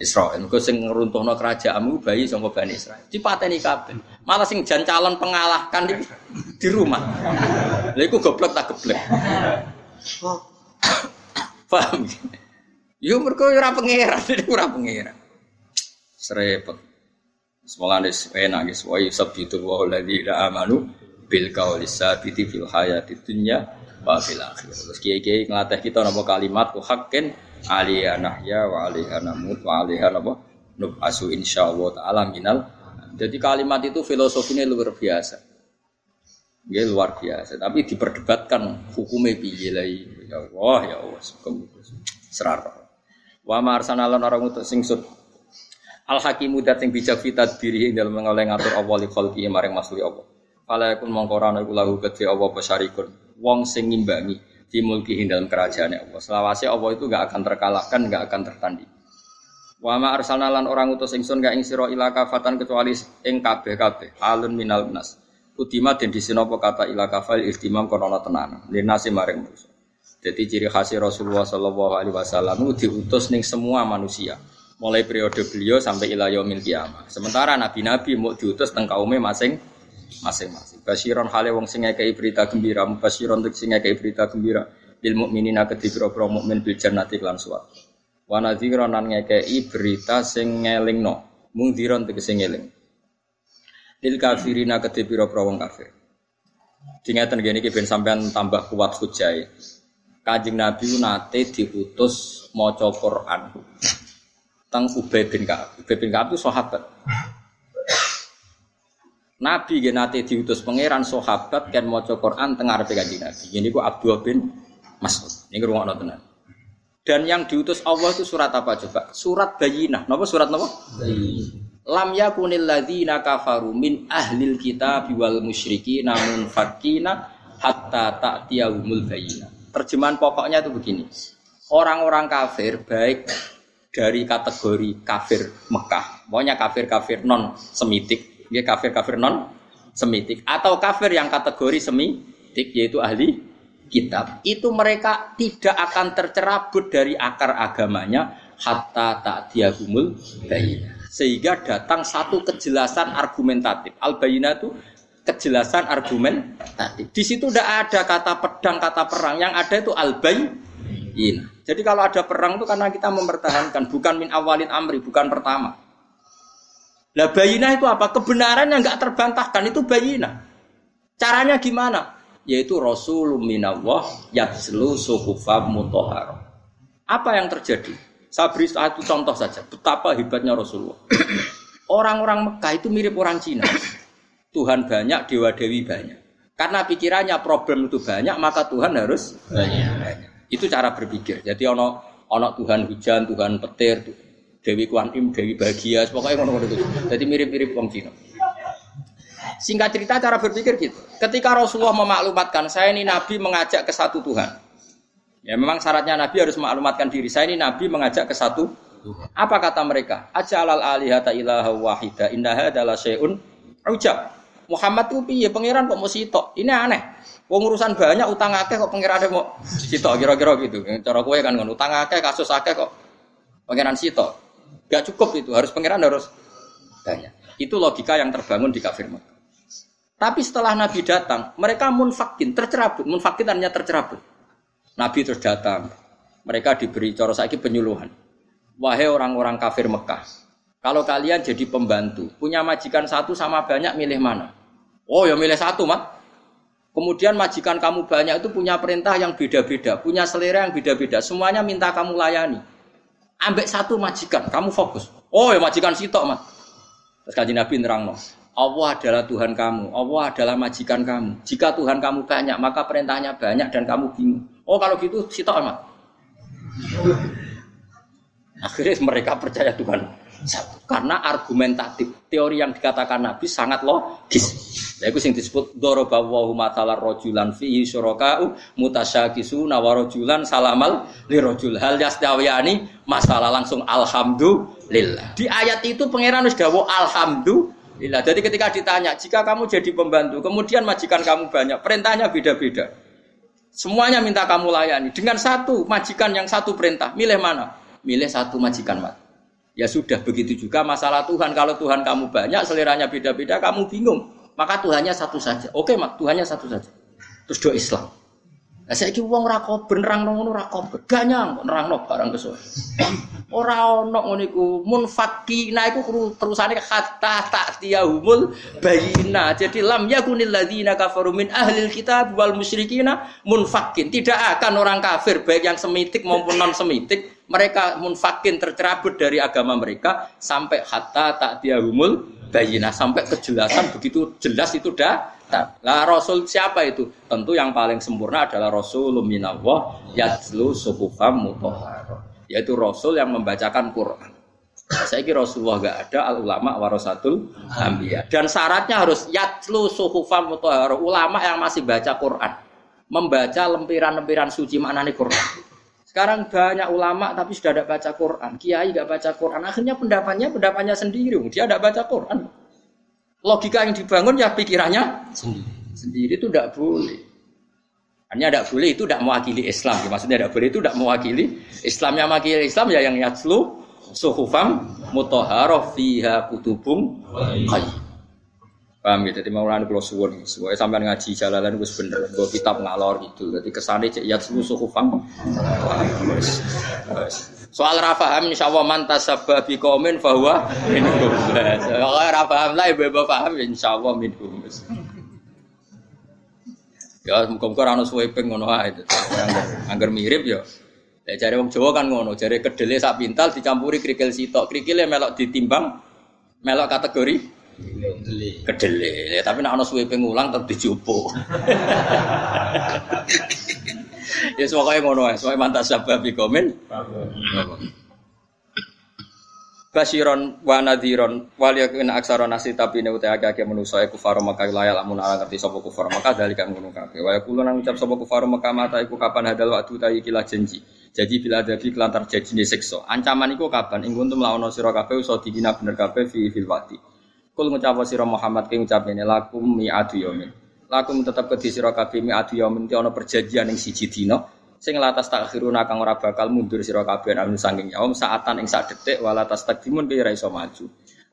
Speaker 1: Israel. Mergo sing ngruntuhno kerajaanmu bayi sangka Bani Israel. Dipateni kabeh. Malah sing jan calon pengalahkan di, di rumah. Lha iku goblok tak geblek. Paham? Yo mergo ora pangeran, [laughs] ora pangeran. Srepet. Semoga nih enak guys. Wa yusabbitu wa alladziina amanu bil qawli sabiti fil hayati dunya wa fil akhirah. Terus kiai-kiai ngelatih kita nama kalimat ku hakin alaiha nahya wa alaiha namut wa alaiha napa? Nubasu insyaallah taala minal. Jadi kalimat itu filosofinya luar biasa. Ya luar biasa. Tapi diperdebatkan hukumnya piye ya Allah ya Allah serar. Wa marsanalan orang untuk singsut al hakimu dat sing bijak fitat diri dalam mengoleh ngatur Allah li khalqi maring masuli Allah kala yakun mongkorana iku lahu kedhe Allah pesarikun wong sing ngimbangi di mulki dalam kerajaan Allah. Selawase Allah itu gak akan terkalahkan, gak akan tertanding. Wa ma arsalna lan orang utus ingsun gak ing sira ila kafatan kecuali ing kabeh-kabeh alun minal nas. Udima den disinopo kata ila kafal istimam kono tenan. Linasi maring manusia. Jadi ciri khas Rasulullah Shallallahu Alaihi Wasallam itu diutus ning semua manusia, mulai periode beliau sampai ila yaumil kiamah. Sementara nabi-nabi mau diutus teng masing masing-masing. Basiron hale wong sing ngekei berita gembira, basiron tek sing ngekei berita gembira lil mukminina kedhi pira-pira mukmin bil jannati lan suwarga. Wa nadhiron lan ngekei berita sing ngelingno, mungdiron sing ngeling. Lil kafirina kedhi pira-pira wong kafir. Dingeten gini iki ben sampean tambah kuat hujai. Kanjeng Nabi nate diutus maca Quran. Teng Ubay bin Ka'ab. Ubay bin Ka'ab itu sahabat. Nabi ya nate diutus pangeran sahabat kan maca Quran tengah arepe kanjeng Nabi. Ini ku Abdul bin Mas'ud. Ini rungokno tenan. Dan yang diutus Allah itu surat apa coba? Surat Bayinah. Napa surat napa? Bayinah. Lam yakunil ladzina kafaru min ahlil kitab wal musyriki namun fakina hatta ta'tiyahumul bayinah. Terjemahan pokoknya itu begini. Orang-orang kafir baik dari kategori kafir Mekah, pokoknya kafir-kafir non semitik, ya kafir-kafir non semitik atau kafir yang kategori semitik yaitu ahli kitab. Itu mereka tidak akan tercerabut dari akar agamanya hatta tak diagumul bayina. Sehingga datang satu kejelasan argumentatif. Al bayina itu kejelasan argumentatif. Di situ tidak ada kata pedang, kata perang. Yang ada itu al bayina. Jadi kalau ada perang itu karena kita mempertahankan, bukan min awalin amri, bukan pertama. Lah bayina itu apa? Kebenaran yang nggak terbantahkan itu bayina. Caranya gimana? Yaitu Rasulullah minallah yatslu suhufam mutohar. Apa yang terjadi? Saya beri satu contoh saja, betapa hebatnya Rasulullah. Orang-orang Mekah itu mirip orang Cina. Tuhan banyak, dewa dewi banyak. Karena pikirannya problem itu banyak, maka Tuhan harus banyak. banyak. Itu cara berpikir. Jadi ono ono Tuhan hujan, Tuhan petir, Dewi Kuan Im, Dewi Bahagia, pokoknya ngono-ngono itu. Jadi mirip-mirip wong Cina. Singkat cerita cara berpikir gitu. Ketika Rasulullah memaklumatkan saya ini Nabi mengajak ke satu Tuhan. Ya memang syaratnya Nabi harus memaklumatkan diri. Saya ini Nabi mengajak ke satu Apa kata mereka? Ajalal alihata ilaha wahida innaha adalah syai'un ujab. Muhammad itu piye pangeran kok mau sitok? Ini aneh. Wong urusan banyak utang akeh kok pangeran mau sitok kira-kira gitu. Cara kowe kan ngono utang akeh kasus akeh kok pangeran sitok. Gak cukup itu, harus pangeran harus banyak. Itu logika yang terbangun di kafir Mekah. Tapi setelah Nabi datang, mereka munfakin, tercerabut. Munfakin artinya tercerabut. Nabi terus datang. Mereka diberi cara saiki penyuluhan. Wahai orang-orang kafir Mekah, kalau kalian jadi pembantu, punya majikan satu sama banyak, milih mana? Oh ya milih satu, mat. Kemudian majikan kamu banyak itu punya perintah yang beda-beda, punya selera yang beda-beda. Semuanya minta kamu layani. Ambek satu majikan, kamu fokus. Oh ya majikan sitok, mat. Terus kaji Nabi nerang no. Allah adalah Tuhan kamu, Allah adalah majikan kamu. Jika Tuhan kamu banyak, maka perintahnya banyak dan kamu bingung. Oh kalau gitu sitok amat. Akhirnya mereka percaya Tuhan. Karena argumentatif, teori yang dikatakan Nabi sangat logis. Ya itu yang disebut doroba wahu matalar rojulan fihi syuraka'u mutasyakisu nawarojulan salamal li rojul hal yastawiyani masalah langsung alhamdulillah. Di ayat itu pangeran sudah alhamdulillah. Jadi ketika ditanya, jika kamu jadi pembantu, kemudian majikan kamu banyak, perintahnya beda-beda. Semuanya minta kamu layani. Dengan satu majikan yang satu perintah, milih mana? Milih satu majikan mat. Ya sudah begitu juga masalah Tuhan. Kalau Tuhan kamu banyak, seleranya beda-beda, kamu bingung. Maka Tuhannya satu saja. Oke, mak, Tuhannya satu saja. Terus do Islam. Nah, saya kira uang rako benerang nong ora kober, ganyang nerang barang kesuwe. Ora ono ngono iku munfaki, nah iku terusane kata tak tiahumul bayina. Jadi lam yakunil ladzina kafaru min ahlil kitab wal musyrikina munfakin. Tidak akan orang kafir baik yang semitik maupun non semitik mereka munfakin tercerabut dari agama mereka sampai hatta tak tiahumul bayina sampai kejelasan begitu jelas itu dah lah Rasul siapa itu? Tentu yang paling sempurna adalah Rasul minallah yatlu suhufam. Yaitu Rasul yang membacakan Quran. Saya kira Rasulullah gak ada al ulama warasatul ambiya. Dan syaratnya harus yatlu suhufam mutahharah. Ulama yang masih baca Quran. Membaca lempiran-lempiran suci maknanya Quran. Sekarang banyak ulama tapi sudah tidak baca Quran. Kiai gak baca Quran. Akhirnya pendapatnya pendapatnya sendiri. Dia tidak baca Quran logika yang dibangun ya pikirannya sendiri. Sendiri itu tidak boleh. Hanya tidak boleh itu tidak mewakili Islam. Maksudnya tidak boleh itu tidak mewakili Islam yang mewakili Islam ya yang yatslu suhufam mutahharah fiha kutubum qayyim. Paham ya? Jadi mau kalau suwun, sebagai sampai ngaji jalalan gue bener, gue kitab ngalor gitu. Jadi kesannya cek yat suhufam. Soal rafaham insya Allah mantas sabab komen bahwa minhum. Kalau rafaham lah ibu ibu paham insya Allah minhum. Ya muka-muka rano swiping ngono ae. Angger mirip ya. Ya cari wong Jawa kan ngono, cari kedele sak pintal dicampuri krikil sitok. Krikile melok ditimbang melok kategori kedele. Ya, tapi nek ana swiping ulang tetep dijopo. [laughs] ya pokoknya ngono ae, soalnya mantas sabab komen. Basiron wa nadhiron wal yakun aksara nasi tapi ne uta akeh manusa iku faro maka laya lamun ora ngerti sapa kufar maka dalika ngono kabeh. Wa yaqulu nang ucap sapa kufar maka mata iku kapan hadal waktu ta iki janji? Jadi bila ada fi kelantar jajine siksa. Ancaman iku kapan? Ing kuntum laono sira kabeh usa dikina bener kabeh fi fil wati kul ngucap sira Muhammad ki ngucap ini lakum mi'atu yaumin lakum tetep kedhi sira kabeh mi'atu yaumin ana perjanjian ing siji dina sing latas takhiruna kang ora bakal mundur sira kabeh anu saking yaum saatan ing sak detik wala tas takdimun ki ora iso maju.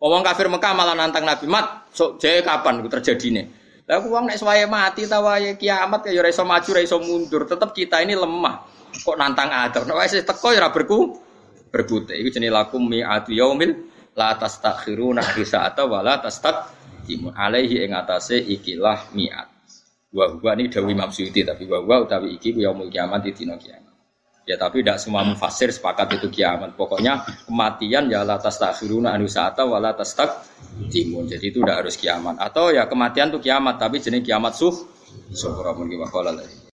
Speaker 1: Wong kafir Mekah malah nantang Nabi mat, sok jae kapan ku terjadine. Lah wong nek suwaye mati ta wae kiamat ya ora iso maju, ora iso mundur, tetep kita ini lemah. Kok nantang Adam. Nek wis teko ya ora berku berbute. Iku jenenge lakum mi'atu yaumil la tastakhiruna bisa atau wala tastakdimun alaihi ing atase ikilah mi'at. Wa huwa ini dawi Imam Suyuti tapi wa huwa utawi iki yaumul kiamat di dina kiamat. Ya tapi tidak semua mufasir sepakat itu kiamat. Pokoknya kematian ya la tastakhiruna anu sa'ata wa la timun. Jadi itu tidak harus kiamat. Atau ya kematian itu kiamat tapi jenis kiamat suh. Syukur amun ki